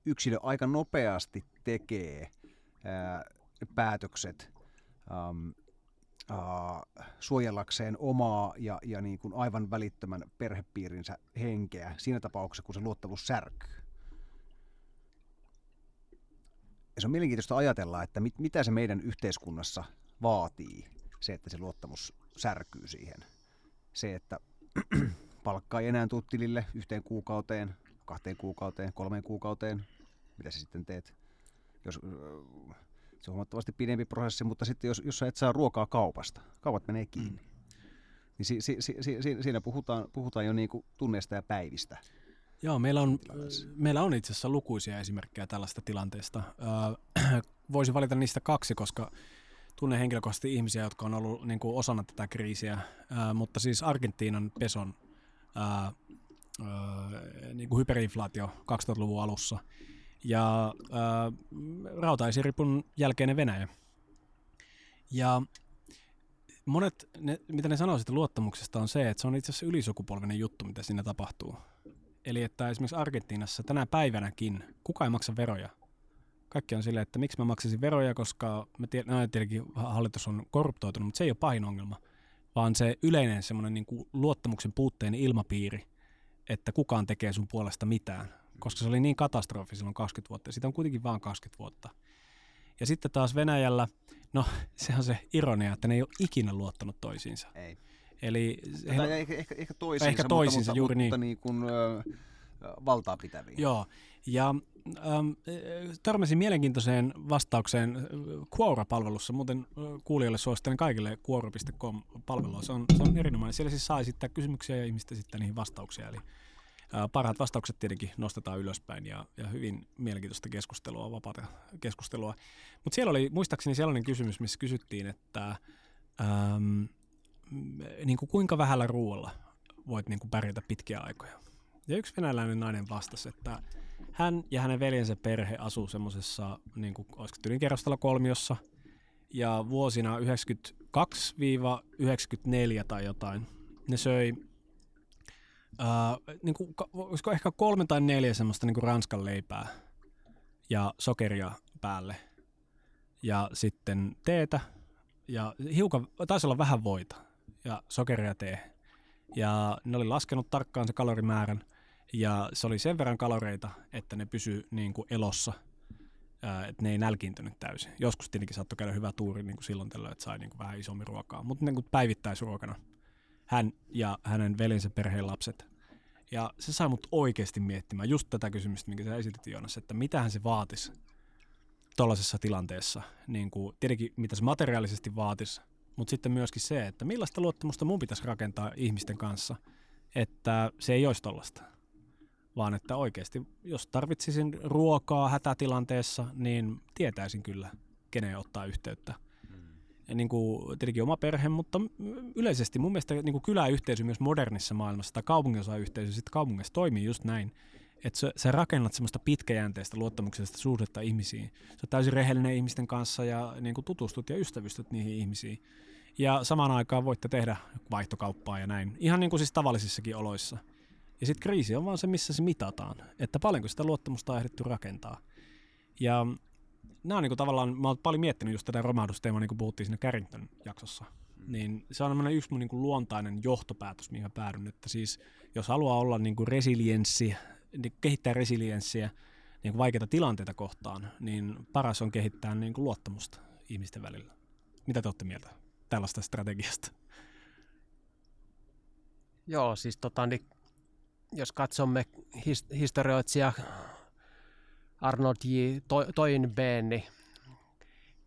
yksilö aika nopeasti tekee ää, päätökset äm, ää, suojellakseen omaa ja, ja niin kuin aivan välittömän perhepiirinsä henkeä siinä tapauksessa, kun se luottamus särkyy. Ja se on mielenkiintoista ajatella, että mit, mitä se meidän yhteiskunnassa vaatii, se, että se luottamus särkyy siihen. Se, että *clears throat* palkkaa ei enää tule tilille yhteen kuukauteen, kahteen kuukauteen, kolmeen kuukauteen, mitä sä sitten teet. Jos, se on huomattavasti pidempi prosessi, mutta sitten jos, jos sä et saa ruokaa kaupasta, kaupat menee kiinni. Mm. Niin si, si, si, si, siinä puhutaan, puhutaan jo niin kuin tunneista ja päivistä. Joo, meillä on, meillä on itse asiassa lukuisia esimerkkejä tällaista tilanteesta. Öö, *clears throat* voisin valita niistä kaksi, koska tunnen henkilökohtaisesti ihmisiä, jotka on ollut niin kuin osana tätä kriisiä, mutta siis Argentiinan peson öö, öö, niin kuin hyperinflaatio 2000-luvun alussa ja öö, rautaisiripun jälkeinen Venäjä. Ja monet, ne, mitä ne sanoo siitä luottamuksesta on se, että se on itse asiassa ylisukupolvinen juttu, mitä siinä tapahtuu. Eli että esimerkiksi Argentiinassa tänä päivänäkin kukaan ei maksa veroja. Kaikki on silleen, että miksi mä maksasin veroja, koska mä tiedän, no, tietenkin hallitus on korruptoitunut, mutta se ei ole pahin ongelma, vaan se yleinen semmoinen niin luottamuksen puutteinen ilmapiiri, että kukaan tekee sun puolesta mitään, koska se oli niin katastrofi silloin 20 vuotta, ja siitä on kuitenkin vain 20 vuotta. Ja sitten taas Venäjällä, no *laughs* se on se ironia, että ne ei ole ikinä luottanut toisiinsa. Ei. Eli tai heillä- ehkä, ehkä, ehkä toisiinsa, Ehkä toisiinsa, mutta, juuri mutta, niin. niin kuin, ö, valtaa pitäviä. Joo, ja ähm, törmäsin mielenkiintoiseen vastaukseen äh, Quora-palvelussa. Muuten äh, kuulijoille suosittelen kaikille quora.com-palvelua. Se on, se on erinomainen. Siellä siis saa esittää kysymyksiä ja ihmiset esittää niihin vastauksia. Eli äh, parhaat vastaukset tietenkin nostetaan ylöspäin ja, ja hyvin mielenkiintoista keskustelua, vapaata keskustelua. Mutta siellä oli muistaakseni sellainen kysymys, missä kysyttiin, että ähm, niin kuin kuinka vähällä ruoalla voit niin kuin pärjätä pitkiä aikoja. Ja yksi venäläinen nainen vastasi, että hän ja hänen veljensä perhe asuu semmoisessa, niin kuin, olisiko tyylin kerrostalo kolmiossa, ja vuosina 92-94 tai jotain, ne söi ää, niin kuin, olisiko ehkä kolme tai neljä semmoista niin kuin ranskan leipää ja sokeria päälle ja sitten teetä ja hiukan, taisi olla vähän voita ja sokeria tee. Ja ne oli laskenut tarkkaan se kalorimäärän ja se oli sen verran kaloreita, että ne pysy niin kuin elossa, että ne ei nälkiintynyt täysin. Joskus tietenkin saattoi käydä hyvä tuuri niin kuin silloin tällöin, että sai niin kuin vähän isommin ruokaa, mutta niin kuin päivittäisruokana hän ja hänen veljensä perheen lapset. Ja se sai mut oikeasti miettimään just tätä kysymystä, minkä sä esitit Joonas, että mitähän se vaatisi tuollaisessa tilanteessa. Niin kuin, tietenkin mitä se materiaalisesti vaatisi, mutta sitten myöskin se, että millaista luottamusta mun pitäisi rakentaa ihmisten kanssa, että se ei olisi tollasta. Vaan että oikeasti, jos tarvitsisin ruokaa hätätilanteessa, niin tietäisin kyllä, keneen ottaa yhteyttä. Ja niin kuin, tietenkin oma perhe, mutta yleisesti mun mielestä niin kuin kyläyhteisö myös modernissa maailmassa tai kaupunginosayhteisö sitten kaupungissa toimii just näin, että sä, sä rakennat semmoista pitkäjänteistä luottamuksellista suhdetta ihmisiin. Sä täysin rehellinen ihmisten kanssa ja niin kuin tutustut ja ystävystyt niihin ihmisiin. Ja samaan aikaan voitte tehdä vaihtokauppaa ja näin. Ihan niin kuin siis tavallisissakin oloissa. Ja sitten kriisi on vaan se, missä se mitataan. Että paljonko sitä luottamusta on ehditty rakentaa. Ja nämä on niin kuin tavallaan, mä oon paljon miettinyt just tätä romahdusteemaa, niin kuin puhuttiin siinä Carrington jaksossa. Niin se on yksi mun niin kuin luontainen johtopäätös, mihin mä päädyn, että siis jos haluaa olla niin kuin resilienssi, niin kehittää resilienssiä niin kuin vaikeita tilanteita kohtaan, niin paras on kehittää niin kuin luottamusta ihmisten välillä. Mitä te olette mieltä tällaista strategiasta? Joo, siis tota, niin, jos katsomme his- historioitsija Arnold J. To- Toynbeen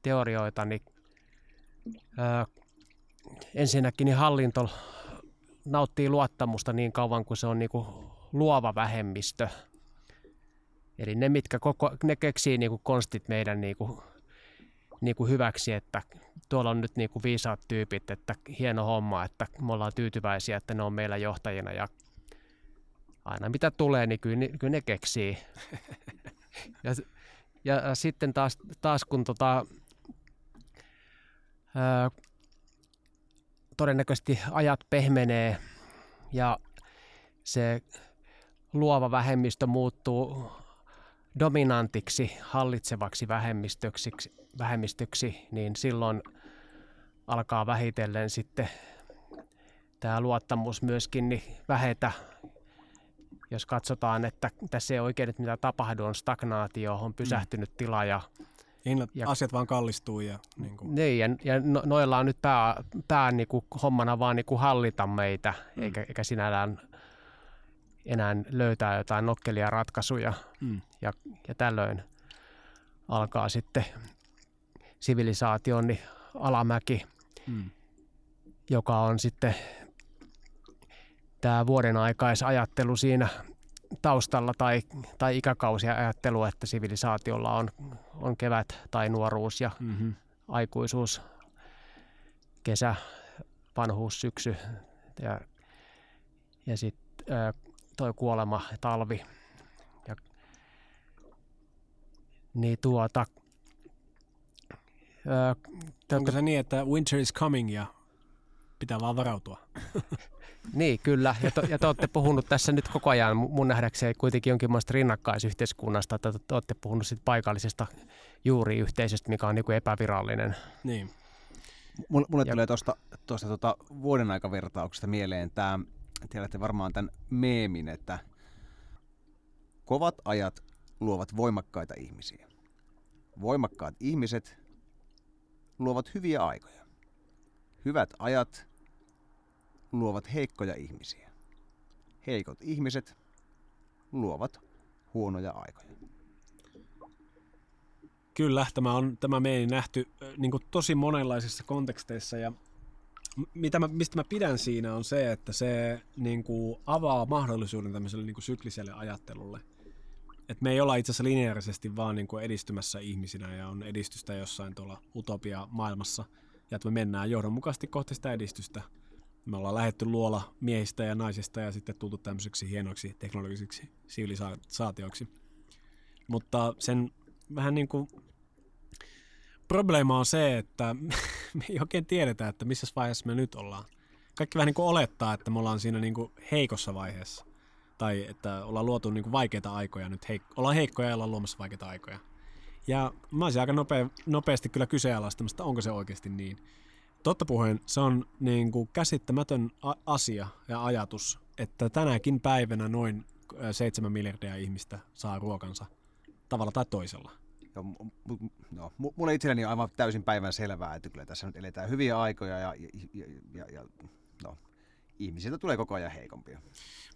teorioita, niin ää, ensinnäkin niin hallinto nauttii luottamusta niin kauan kuin se on niinku luova vähemmistö. Eli ne, mitkä koko, ne keksii niinku konstit meidän niinku, niinku hyväksi, että tuolla on nyt niinku viisaat tyypit, että hieno homma, että me ollaan tyytyväisiä, että ne on meillä johtajina ja aina mitä tulee, niin kyllä, ne- kyllä ne keksii. *laughs* ja, ja sitten taas, taas kun tota, ää, todennäköisesti ajat pehmenee ja se luova vähemmistö muuttuu dominantiksi, hallitsevaksi vähemmistöksi, vähemmistöksi, niin silloin alkaa vähitellen sitten tämä luottamus myöskin niin vähetä. Jos katsotaan, että tässä ei oikein nyt mitä tapahdu, on stagnaatio, on pysähtynyt tila ja Hinnat, Ja- asiat vaan kallistuu ja niin kuin, niin, ja, ja no, noilla on nyt pää, pää niin kuin hommana vaan niin kuin hallita meitä, mm. eikä, eikä sinällään enää löytää jotain nokkelia ratkaisuja. mm, Ja, ja tällöin alkaa sitten sivilisaation niin alamäki, mm, joka on sitten tämä vuoden aikaisajattelu siinä taustalla tai, tai ikäkausia ajattelu, että sivilisaatiolla on, on kevät tai nuoruus ja mm-hmm. aikuisuus, kesä, vanhuus, syksy ja, ja sitten toi kuolema, talvi. Ja, niin tuota, ö, te Onko se niin, että winter is coming ja pitää vaan varautua? *laughs* Niin, kyllä. Ja, to, ja te olette puhunut tässä nyt koko ajan, mu- mun nähdäkseni kuitenkin jonkinlaista rinnakkaisyhteiskunnasta, että te, te olette puhunut sit paikallisesta juuriyhteisöstä, mikä on niin kuin epävirallinen. Niin. Mulle, mulle Ja- tulee tuosta tosta, tota vuoden aikavertauksesta mieleen tämä, tiedätte varmaan tämän meemin, että kovat ajat luovat voimakkaita ihmisiä. Voimakkaat ihmiset luovat hyviä aikoja. Hyvät ajat luovat heikkoja ihmisiä. Heikot ihmiset luovat huonoja aikoja. Kyllä, tämä on tämä meidän nähty niin tosi monenlaisissa konteksteissa ja mitä mä, mistä mä pidän siinä on se, että se niin kuin, avaa mahdollisuuden tämmöiselle niin kuin, sykliselle ajattelulle. Et me ei olla itse asiassa lineaarisesti vaan niin kuin, edistymässä ihmisinä ja on edistystä jossain tuolla utopia maailmassa ja että me mennään johdonmukaisesti kohti sitä edistystä. Me ollaan lähetty luola miehistä ja naisista ja sitten tultu tämmöiseksi hienoiksi teknologisiksi sivilisaatioiksi. Mutta sen vähän niin kuin probleema on se, että *laughs* me ei oikein tiedetä, että missä vaiheessa me nyt ollaan. Kaikki vähän niin kuin olettaa, että me ollaan siinä niin kuin heikossa vaiheessa. Tai että ollaan luotu niin kuin vaikeita aikoja nyt. Heik- ollaan heikkoja ja ollaan luomassa vaikeita aikoja. Ja mä olisin aika nopea, nopeasti kyllä kyseenalaistamassa, onko se oikeasti niin. Totta puheen, se on niin kuin käsittämätön asia ja ajatus, että tänäkin päivänä noin 7 miljardia ihmistä saa ruokansa tavalla tai toisella. Joo, no, mulle itselleni on aivan täysin päivän selvää, että kyllä tässä nyt eletään hyviä aikoja ja, ja, ja, ja no, ihmisiltä tulee koko ajan heikompia.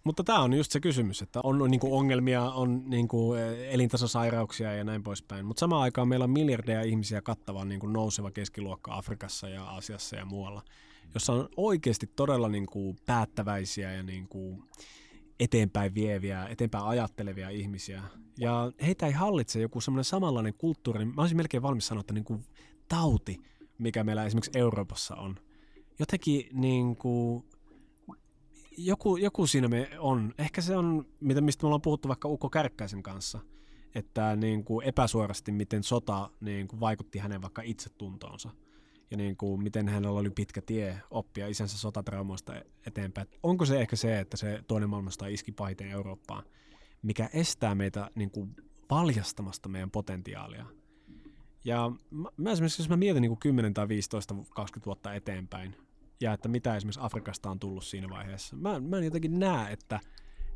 Mutta tämä on just se kysymys, että on, niin kuin ongelmia, on niin kuin eh, elintasosairauksia ja näin poispäin. Mutta samaan aikaan meillä on miljardeja ihmisiä kattava niin kuin nouseva keskiluokka Afrikassa ja Aasiassa ja muualla, jossa on oikeasti todella niin kuin päättäväisiä ja niin kuin eteenpäin vieviä, eteenpäin ajattelevia ihmisiä. Ja heitä ei hallitse joku semmoinen samanlainen kulttuuri, mä olisin melkein valmis sanoa, että niin kuin tauti, mikä meillä esimerkiksi Euroopassa on. Jotenkin niin kuin, joku, joku siinä me on. Ehkä se on, mitä, mistä me ollaan puhuttu vaikka Ukko Kärkkäisen kanssa, että niin kuin epäsuorasti, miten sota niin kuin vaikutti hänen vaikka itsetuntoonsa ja niin kuin, miten hänellä oli pitkä tie oppia isänsä sotatraumoista eteenpäin. Onko se ehkä se, että se toinen maailmasta iski pahiten Eurooppaan, mikä estää meitä niin kuin, paljastamasta meidän potentiaalia? Ja mä, mä esimerkiksi, jos mä mietin niin kuin 10 tai 15, 20 vuotta eteenpäin, ja että mitä esimerkiksi Afrikasta on tullut siinä vaiheessa, mä, mä en jotenkin näe, että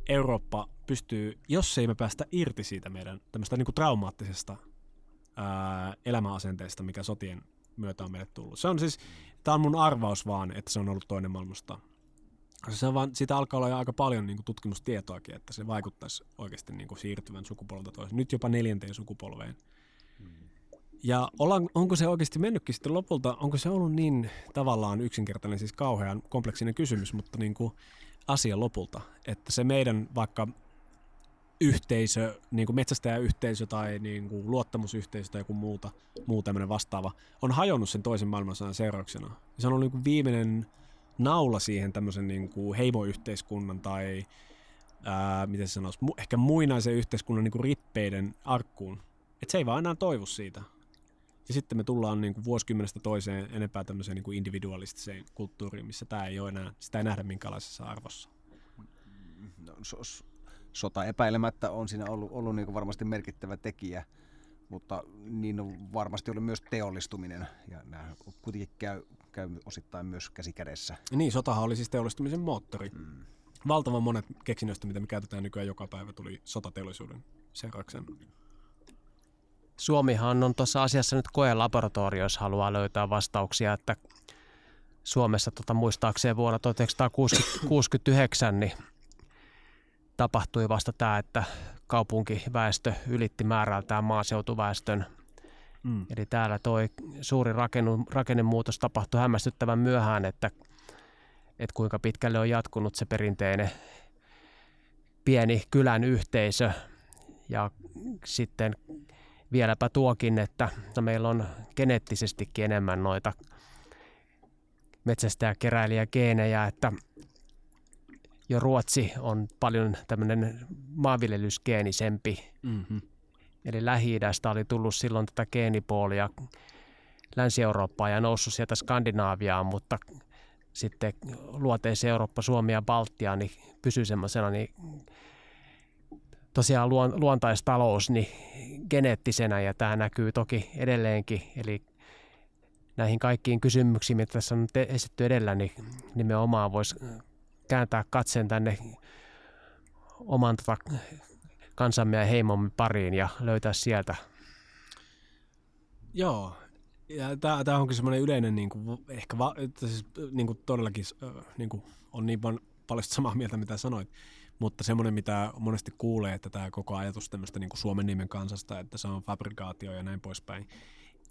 Eurooppa pystyy, jos ei me päästä irti siitä meidän tämmöistä niin kuin traumaattisesta ää, elämäasenteesta, mikä sotien myötä on meille tullut. Se on siis, tämä on mun arvaus vaan, että se on ollut toinen maailmasta. Se on vaan, siitä alkaa olla jo aika paljon niin kuin tutkimustietoakin, että se vaikuttaisi oikeasti niin kuin siirtyvän sukupolvelta toiseen. Nyt jopa neljänteen sukupolveen. Ja ollaan, onko se oikeasti mennytkin sitten lopulta, onko se ollut niin tavallaan yksinkertainen, siis kauhean kompleksinen kysymys, mutta niin kuin asia lopulta, että se meidän vaikka yhteisö, niin kuin metsästäjäyhteisö tai niin kuin luottamusyhteisö tai joku muuta, muu tämmöinen vastaava, on hajonnut sen toisen maailmansodan seurauksena. Se on ollut niin viimeinen naula siihen tämmöisen niin kuin heimoyhteiskunnan tai ää, miten se sanoisi, ehkä muinaisen yhteiskunnan niin kuin rippeiden arkkuun. Et se ei vaan enää toivu siitä. Ja sitten me tullaan niin kuin vuosikymmenestä toiseen enempää tämmöiseen niin kuin individualistiseen kulttuuriin, missä tämä ei ole enää, sitä ei nähdä minkälaisessa arvossa. No, sota epäilemättä on siinä ollut, ollut niin kuin varmasti merkittävä tekijä, mutta niin on varmasti ollut myös teollistuminen ja nämä kuitenkin käy, käy osittain myös käsi kädessä. Niin, sotahan oli siis teollistumisen moottori. Mm. Valtavan monet keksinnöistä, mitä me käytetään nykyään joka päivä, tuli sotateollisuuden seurauksena. Suomihan on tuossa asiassa nyt koelaboratorio, jos haluaa löytää vastauksia, että Suomessa tota, muistaakseen vuonna 1969 niin tapahtui vasta tämä, että kaupunkiväestö ylitti määrältään maaseutuväestön. Mm. Eli täällä tuo suuri rakennu, rakennemuutos tapahtui hämmästyttävän myöhään, että, että kuinka pitkälle on jatkunut se perinteinen pieni kylän yhteisö. Ja sitten vieläpä tuokin, että no meillä on geneettisestikin enemmän noita metsästäjäkeräilijägeenejä, että jo Ruotsi on paljon tämmöinen maanviljelysgeenisempi. Mm-hmm. Eli lähi oli tullut silloin tätä geenipuolia Länsi-Eurooppaan ja noussut sieltä Skandinaaviaan, mutta sitten luoteisen Eurooppa, Suomi ja Baltia niin pysyy semmoisena niin tosiaan luon, luontaistalous niin geneettisenä ja tämä näkyy toki edelleenkin. Eli näihin kaikkiin kysymyksiin, mitä tässä on esitetty edellä, niin nimenomaan voisi kääntää katseen tänne oman tota, kansamme ja heimomme pariin ja löytää sieltä. Joo, ja tämä onkin semmoinen yleinen, niin kuin, ehkä va, siis, niin kuin todellakin niin kuin, on niin paljon, paljon samaa mieltä, mitä sanoit, mutta semmoinen, mitä monesti kuulee, että tämä koko ajatus tämmöistä niin kuin Suomen nimen kansasta, että se on fabrikaatio ja näin poispäin,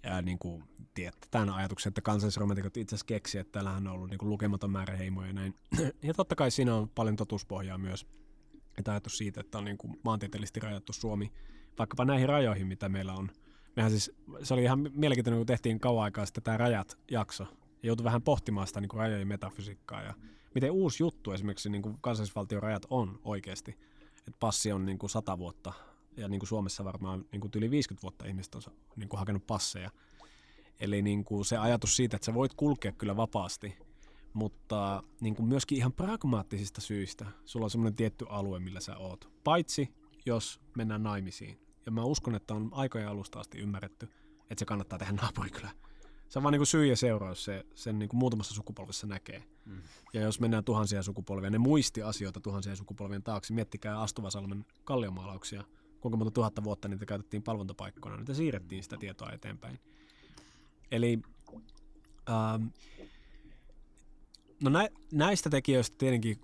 ja niin kuin, tiedätte, tämän ajatuksen, että kansallisromantikot itse asiassa keksi, että täällähän on ollut niin kuin lukematon määrä heimoja ja näin. *clears throat* Ja totta kai siinä on paljon totuuspohjaa myös, että ajatus siitä, että on niin kuin maantieteellisesti rajattu Suomi vaikkapa näihin rajoihin, mitä meillä on. Mehän siis, se oli ihan mielenkiintoinen, kun tehtiin kauan aikaa sitten tämä Rajat-jakso, ja joutui vähän pohtimaan sitä niin kuin rajojen metafysiikkaa, ja miten uusi juttu esimerkiksi niin kuin kansallisvaltion rajat on oikeasti. Että passi on niin kuin 100 vuotta ja niin kuin Suomessa varmaan niin kuin yli 50 vuotta ihmiset on niin kuin hakenut passeja. Eli niin kuin se ajatus siitä, että sä voit kulkea kyllä vapaasti, mutta niin kuin myöskin ihan pragmaattisista syistä sulla on semmoinen tietty alue, millä sä oot. Paitsi jos mennään naimisiin. Ja mä uskon, että on aikojen alusta asti ymmärretty, että se kannattaa tehdä naapurikylä. Se on vaan niin kuin syy ja seuraus, se, sen niin kuin muutamassa sukupolvessa näkee. Mm. Ja jos mennään tuhansia sukupolvia, ne muisti asioita tuhansia sukupolvien taakse. Miettikää Astuvasalmen kalliomaalauksia – kuinka monta tuhatta vuotta niitä käytettiin palvontapaikkoina, niitä siirrettiin sitä tietoa eteenpäin. Eli ähm, no nä, näistä tekijöistä tietenkin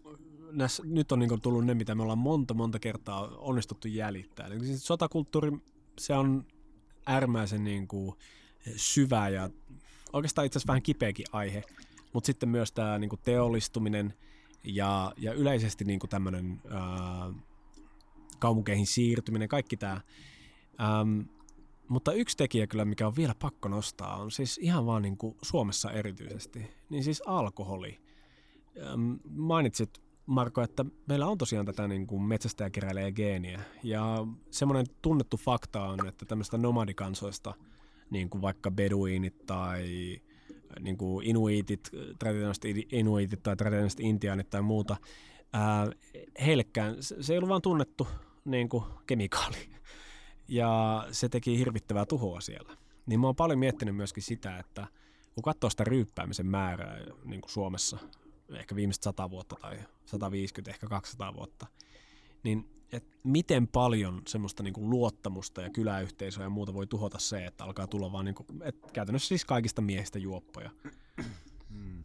näissä, nyt on niin tullut ne, mitä me ollaan monta monta kertaa onnistuttu jäljittää. Eli siis sotakulttuuri, se on äärimmäisen niin kuin syvä ja oikeastaan itse asiassa vähän kipeäkin aihe, mutta sitten myös tämä niin kuin teollistuminen ja, ja yleisesti niin kuin tämmöinen ää, kaupunkeihin siirtyminen, kaikki tämä. Ähm, mutta yksi tekijä kyllä, mikä on vielä pakko nostaa, on siis ihan vaan niin kuin Suomessa erityisesti, niin siis alkoholi. Ähm, mainitsit Marko, että meillä on tosiaan tätä niin kuin metsästäjäkeräilijä geeniä. Ja semmoinen tunnettu fakta on, että tämmöistä nomadikansoista, niin kuin vaikka beduinit tai niin kuin inuitit, traditionaaliset inuitit tai traditionaaliset intiaanit tai muuta, ää, heillekään se ei ollut vaan tunnettu niin kuin kemikaali. Ja se teki hirvittävää tuhoa siellä. Niin mä oon paljon miettinyt myöskin sitä, että kun katsoo sitä ryyppäämisen määrää niin kuin Suomessa, ehkä viimeiset 100 vuotta tai 150, ehkä 200 vuotta, niin et miten paljon semmoista niin kuin luottamusta ja kyläyhteisöä ja muuta voi tuhota se, että alkaa tulla vaan niin kuin, et käytännössä siis kaikista miehistä juoppoja. Hmm.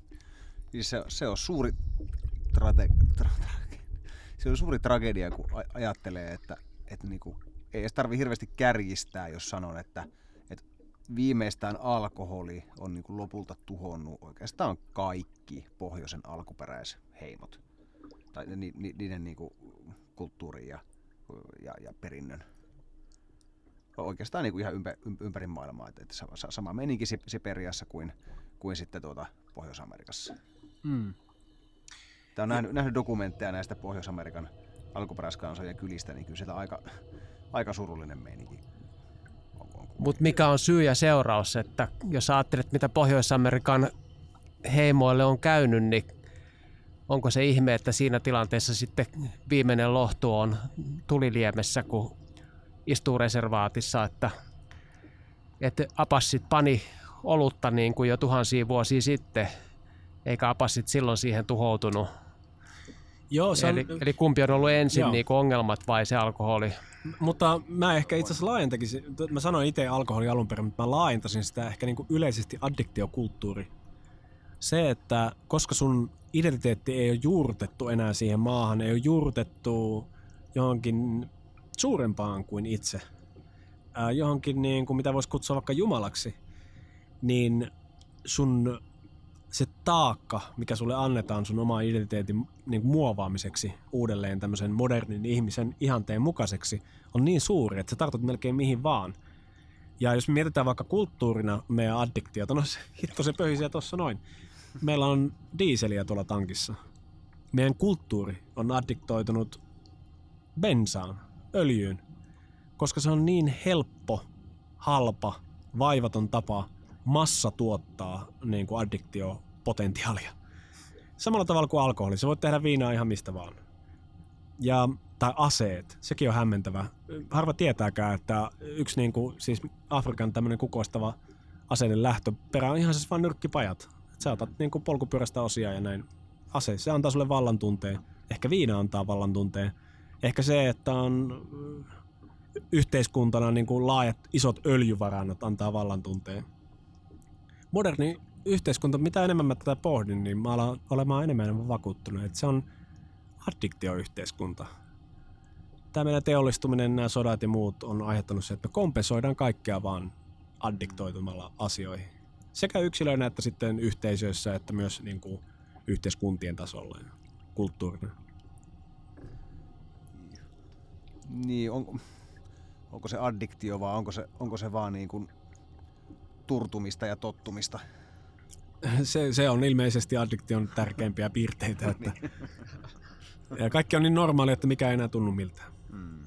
Se, se on suuri trate, trate, se on suuri tragedia, kun ajattelee, että, että niinku, ei edes tarvi hirveästi kärjistää, jos sanon, että, että viimeistään alkoholi on niinku lopulta tuhonnut oikeastaan kaikki pohjoisen alkuperäisheimot. Tai ni, ni, niiden niinku kulttuurin ja, ja, ja perinnön. Oikeastaan niinku ihan ympä, ympäri maailmaa. Että, että sama meninki Siperiassa kuin, kuin sitten tuota Pohjois-Amerikassa. Mm. Tämä on nähnyt, nähnyt dokumentteja näistä Pohjois-Amerikan alkuperäiskansojen kylistä, niin kyllä sieltä aika, aika surullinen meininki. Mutta mikä on syy ja seuraus, että jos ajattelet, mitä Pohjois-Amerikan heimoille on käynyt, niin onko se ihme, että siinä tilanteessa sitten viimeinen lohtu on tuliliemessä, kun istuu reservaatissa, että, että apassit pani olutta niin kuin jo tuhansia vuosia sitten, eikä apassit silloin siihen tuhoutunut. Joo, se on, eli, eli kumpi on ollut ensin niin kuin ongelmat vai se alkoholi? Mutta mä ehkä itse asiassa laajentakin, mä sanoin itse alkoholi alun perin, mutta mä laajentasin sitä ehkä niin kuin yleisesti addiktiokulttuuri. Se, että koska sun identiteetti ei ole juurtettu enää siihen maahan, ei ole juurtettu johonkin suurempaan kuin itse, johonkin niin kuin mitä voisi kutsua vaikka jumalaksi, niin sun se taakka, mikä sulle annetaan sun oman identiteetin niin kuin muovaamiseksi uudelleen tämmöisen modernin ihmisen ihanteen mukaiseksi, on niin suuri, että sä tartut melkein mihin vaan. Ja jos me mietitään vaikka kulttuurina meidän addiktiota, no se, *laughs* hitto se pöhisiä tuossa noin. Meillä on diiseliä tuolla tankissa. Meidän kulttuuri on addiktoitunut bensaan, öljyyn, koska se on niin helppo, halpa, vaivaton tapa massa tuottaa niin kuin addiktiopotentiaalia. Samalla tavalla kuin alkoholi. Se voit tehdä viinaa ihan mistä vaan. Ja, tai aseet. Sekin on hämmentävä. Harva tietääkään, että yksi niin kuin, siis Afrikan tämmöinen kukoistava aseiden lähtöperä on ihan siis vain nyrkkipajat. Et sä otat niin kuin polkupyörästä osia ja näin. Ase, se antaa sulle vallan tunteen. Ehkä viina antaa vallan tunteen. Ehkä se, että on yhteiskuntana niin kuin laajat isot öljyvarannot antaa vallan tunteen moderni yhteiskunta, mitä enemmän mä tätä pohdin, niin mä alan olemaan enemmän vakuuttunut, että se on addiktioyhteiskunta. Tämä meidän teollistuminen, nämä sodat ja muut on aiheuttanut se, että me kompensoidaan kaikkea vaan addiktoitumalla asioihin. Sekä yksilöinä että sitten yhteisöissä, että myös niin kuin yhteiskuntien tasolla ja kulttuurina. Niin, on, onko se addiktio vai onko se, onko se vaan niin kuin turtumista ja tottumista? *laughs* Se, se on ilmeisesti addiktion tärkeimpiä piirteitä. Että, *laughs* ja kaikki on niin normaali, että mikä ei enää tunnu miltään. Hmm.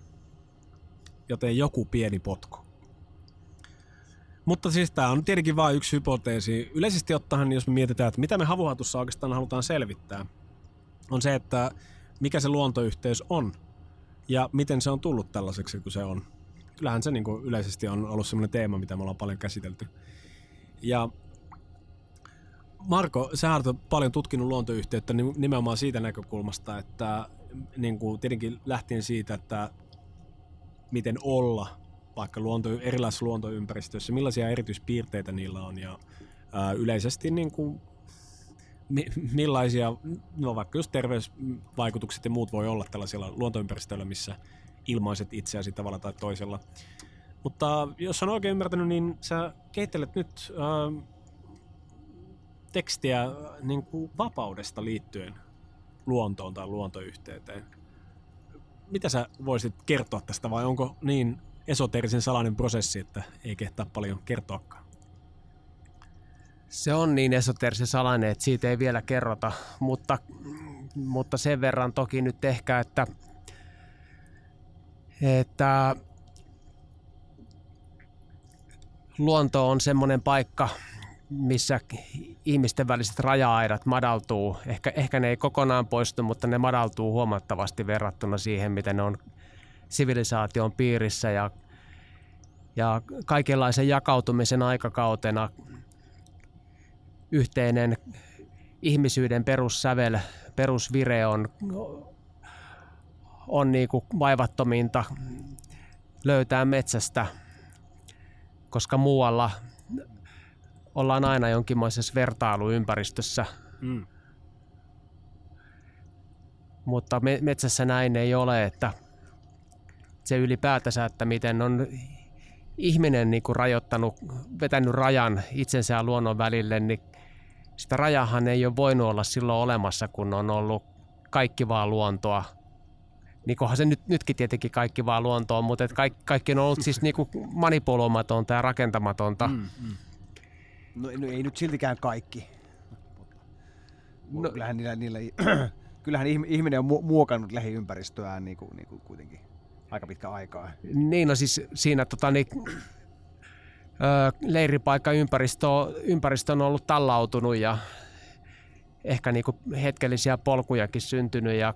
Joten joku pieni potku. Mutta siis tämä on tietenkin vain yksi hypoteesi. Yleisesti ottaen, jos me mietitään, että mitä me havuhatussa oikeastaan halutaan selvittää, on se, että mikä se luontoyhteys on ja miten se on tullut tällaiseksi kuin se on. Kyllähän se niin kuin yleisesti on ollut sellainen teema, mitä me ollaan paljon käsitelty. Ja Marko, sä olet paljon tutkinut luontoyhteyttä nimenomaan siitä näkökulmasta, että niin kuin tietenkin lähtien siitä, että miten olla vaikka luonto, erilaisissa luontoympäristöissä, millaisia erityispiirteitä niillä on ja ää, yleisesti niin kuin, mi, millaisia, no vaikka just terveysvaikutukset ja muut voi olla tällaisilla luontoympäristöillä, missä ilmaiset itseäsi tavalla tai toisella. Mutta jos on oikein ymmärtänyt, niin sä kehittelet nyt ää, tekstiä niin kuin vapaudesta liittyen luontoon tai luontoyhteyteen. Mitä sä voisit kertoa tästä vai onko niin esoterisen salainen prosessi, että ei kehtaa paljon kertoakaan? Se on niin esoterisen salainen, että siitä ei vielä kerrota, mutta, mutta sen verran toki nyt ehkä, että, että luonto on semmoinen paikka, missä ihmisten väliset raja-aidat madaltuu. Ehkä, ehkä ne ei kokonaan poistu, mutta ne madaltuu huomattavasti verrattuna siihen, miten ne on sivilisaation piirissä ja, ja kaikenlaisen jakautumisen aikakautena yhteinen ihmisyyden perussävel, perusvire on, on niin kuin vaivattominta löytää metsästä, koska muualla ollaan aina jonkinlaisessa vertailuympäristössä. Mm. Mutta me, metsässä näin ei ole, että se ylipäätänsä, että miten on ihminen niin kuin rajoittanut, vetänyt rajan itsensä ja luonnon välille, niin sitä rajahan ei ole voinut olla silloin olemassa, kun on ollut kaikki vaan luontoa. Niin kunhan se nyt, nytkin tietenkin kaikki vaan luontoa, mutta et kaikki, kaikki on ollut siis niin kuin manipuloimatonta ja rakentamatonta. Mm, mm. No, no ei nyt siltikään kaikki. No, kyllähän, niillä, niillä, *clears throat* kyllähän ihminen on muokannut lähiympäristöään niin kuin, niin kuin kuitenkin aika pitkä aikaa. Niin, no siis siinä tota, niin, leiripaikka ympäristö, ympäristö on ollut tallautunut ja ehkä niin kuin hetkellisiä polkujakin syntynyt ja,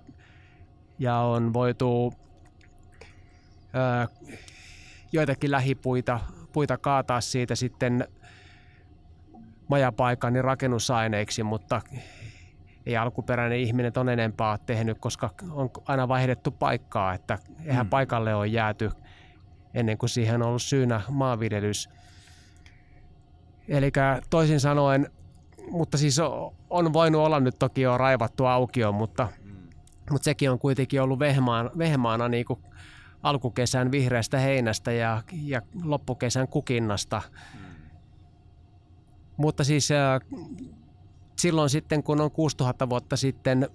ja on voitu ö, joitakin lähipuita puita kaataa siitä sitten majapaikan niin rakennusaineiksi, mutta ei alkuperäinen ihminen on enempää tehnyt, koska on aina vaihdettu paikkaa, että eihän mm. paikalle ole jääty ennen kuin siihen on ollut syynä maanviljelys. Eli toisin sanoen, mutta siis on voinut olla nyt toki jo raivattu aukio, mutta, mm. mutta sekin on kuitenkin ollut vehmaan, vehmaana niin kuin alkukesän vihreästä heinästä ja, ja loppukesän kukinnasta. Mm. Mutta siis äh, silloin sitten, kun on 6000 vuotta sitten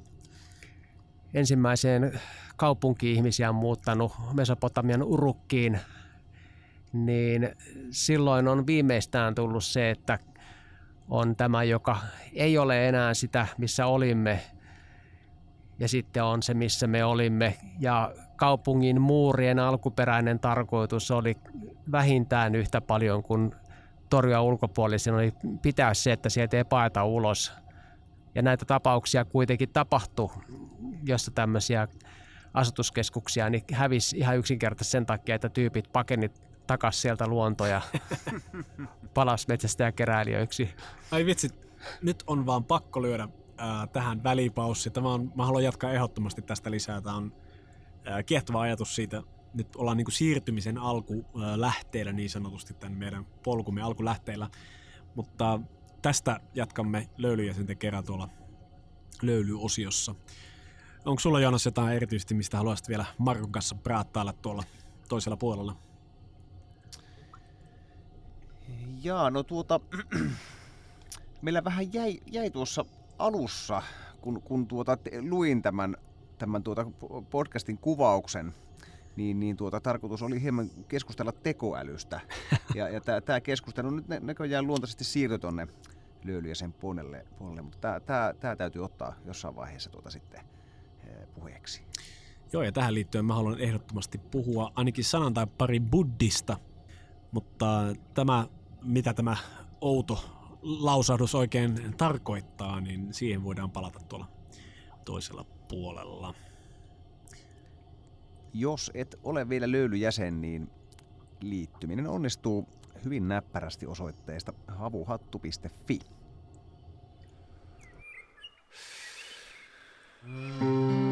ensimmäiseen kaupunki-ihmisiä muuttanut Mesopotamian Urukkiin, niin silloin on viimeistään tullut se, että on tämä, joka ei ole enää sitä, missä olimme, ja sitten on se, missä me olimme. Ja kaupungin muurien alkuperäinen tarkoitus oli vähintään yhtä paljon kuin torjua ulkopuolisen oli pitää se, että sieltä ei paeta ulos. Ja näitä tapauksia kuitenkin tapahtui, jossa tämmöisiä asutuskeskuksia niin hävisi ihan yksinkertaisesti sen takia, että tyypit pakenit takas sieltä luontoja, *laughs* palas metsästä ja keräilijöiksi. Ai vitsi, nyt on vaan pakko lyödä ää, tähän välipaussi. Tämä on, mä haluan jatkaa ehdottomasti tästä lisää. Tämä on ää, kiehtova ajatus siitä, nyt ollaan niin kuin siirtymisen alkulähteellä niin sanotusti tämän meidän polkumme alkulähteillä. Mutta tästä jatkamme löylyjäsenten kerran tuolla löylyosiossa. Onko sulla Joonas jotain erityisesti, mistä haluaisit vielä Markun kanssa praattailla tuolla toisella puolella? Jaa, no tuota, *clears throat* meillä vähän jäi, jäi tuossa alussa, kun, kun tuota, luin tämän, tämän tuota podcastin kuvauksen, niin, niin tuota, tarkoitus oli hieman keskustella tekoälystä. Ja, ja tämä keskustelu nyt näköjään luontaisesti siirtyi tuonne löyly ja sen puolelle, puolelle mutta tämä täytyy ottaa jossain vaiheessa tuota sitten eh, puheeksi. Joo, ja tähän liittyen mä haluan ehdottomasti puhua ainakin sanan tai pari buddista, mutta tämä, mitä tämä outo lausahdus oikein tarkoittaa, niin siihen voidaan palata tuolla toisella puolella. Jos et ole vielä löylyjäsen, niin liittyminen onnistuu hyvin näppärästi osoitteesta havuhattu.fi. Mm.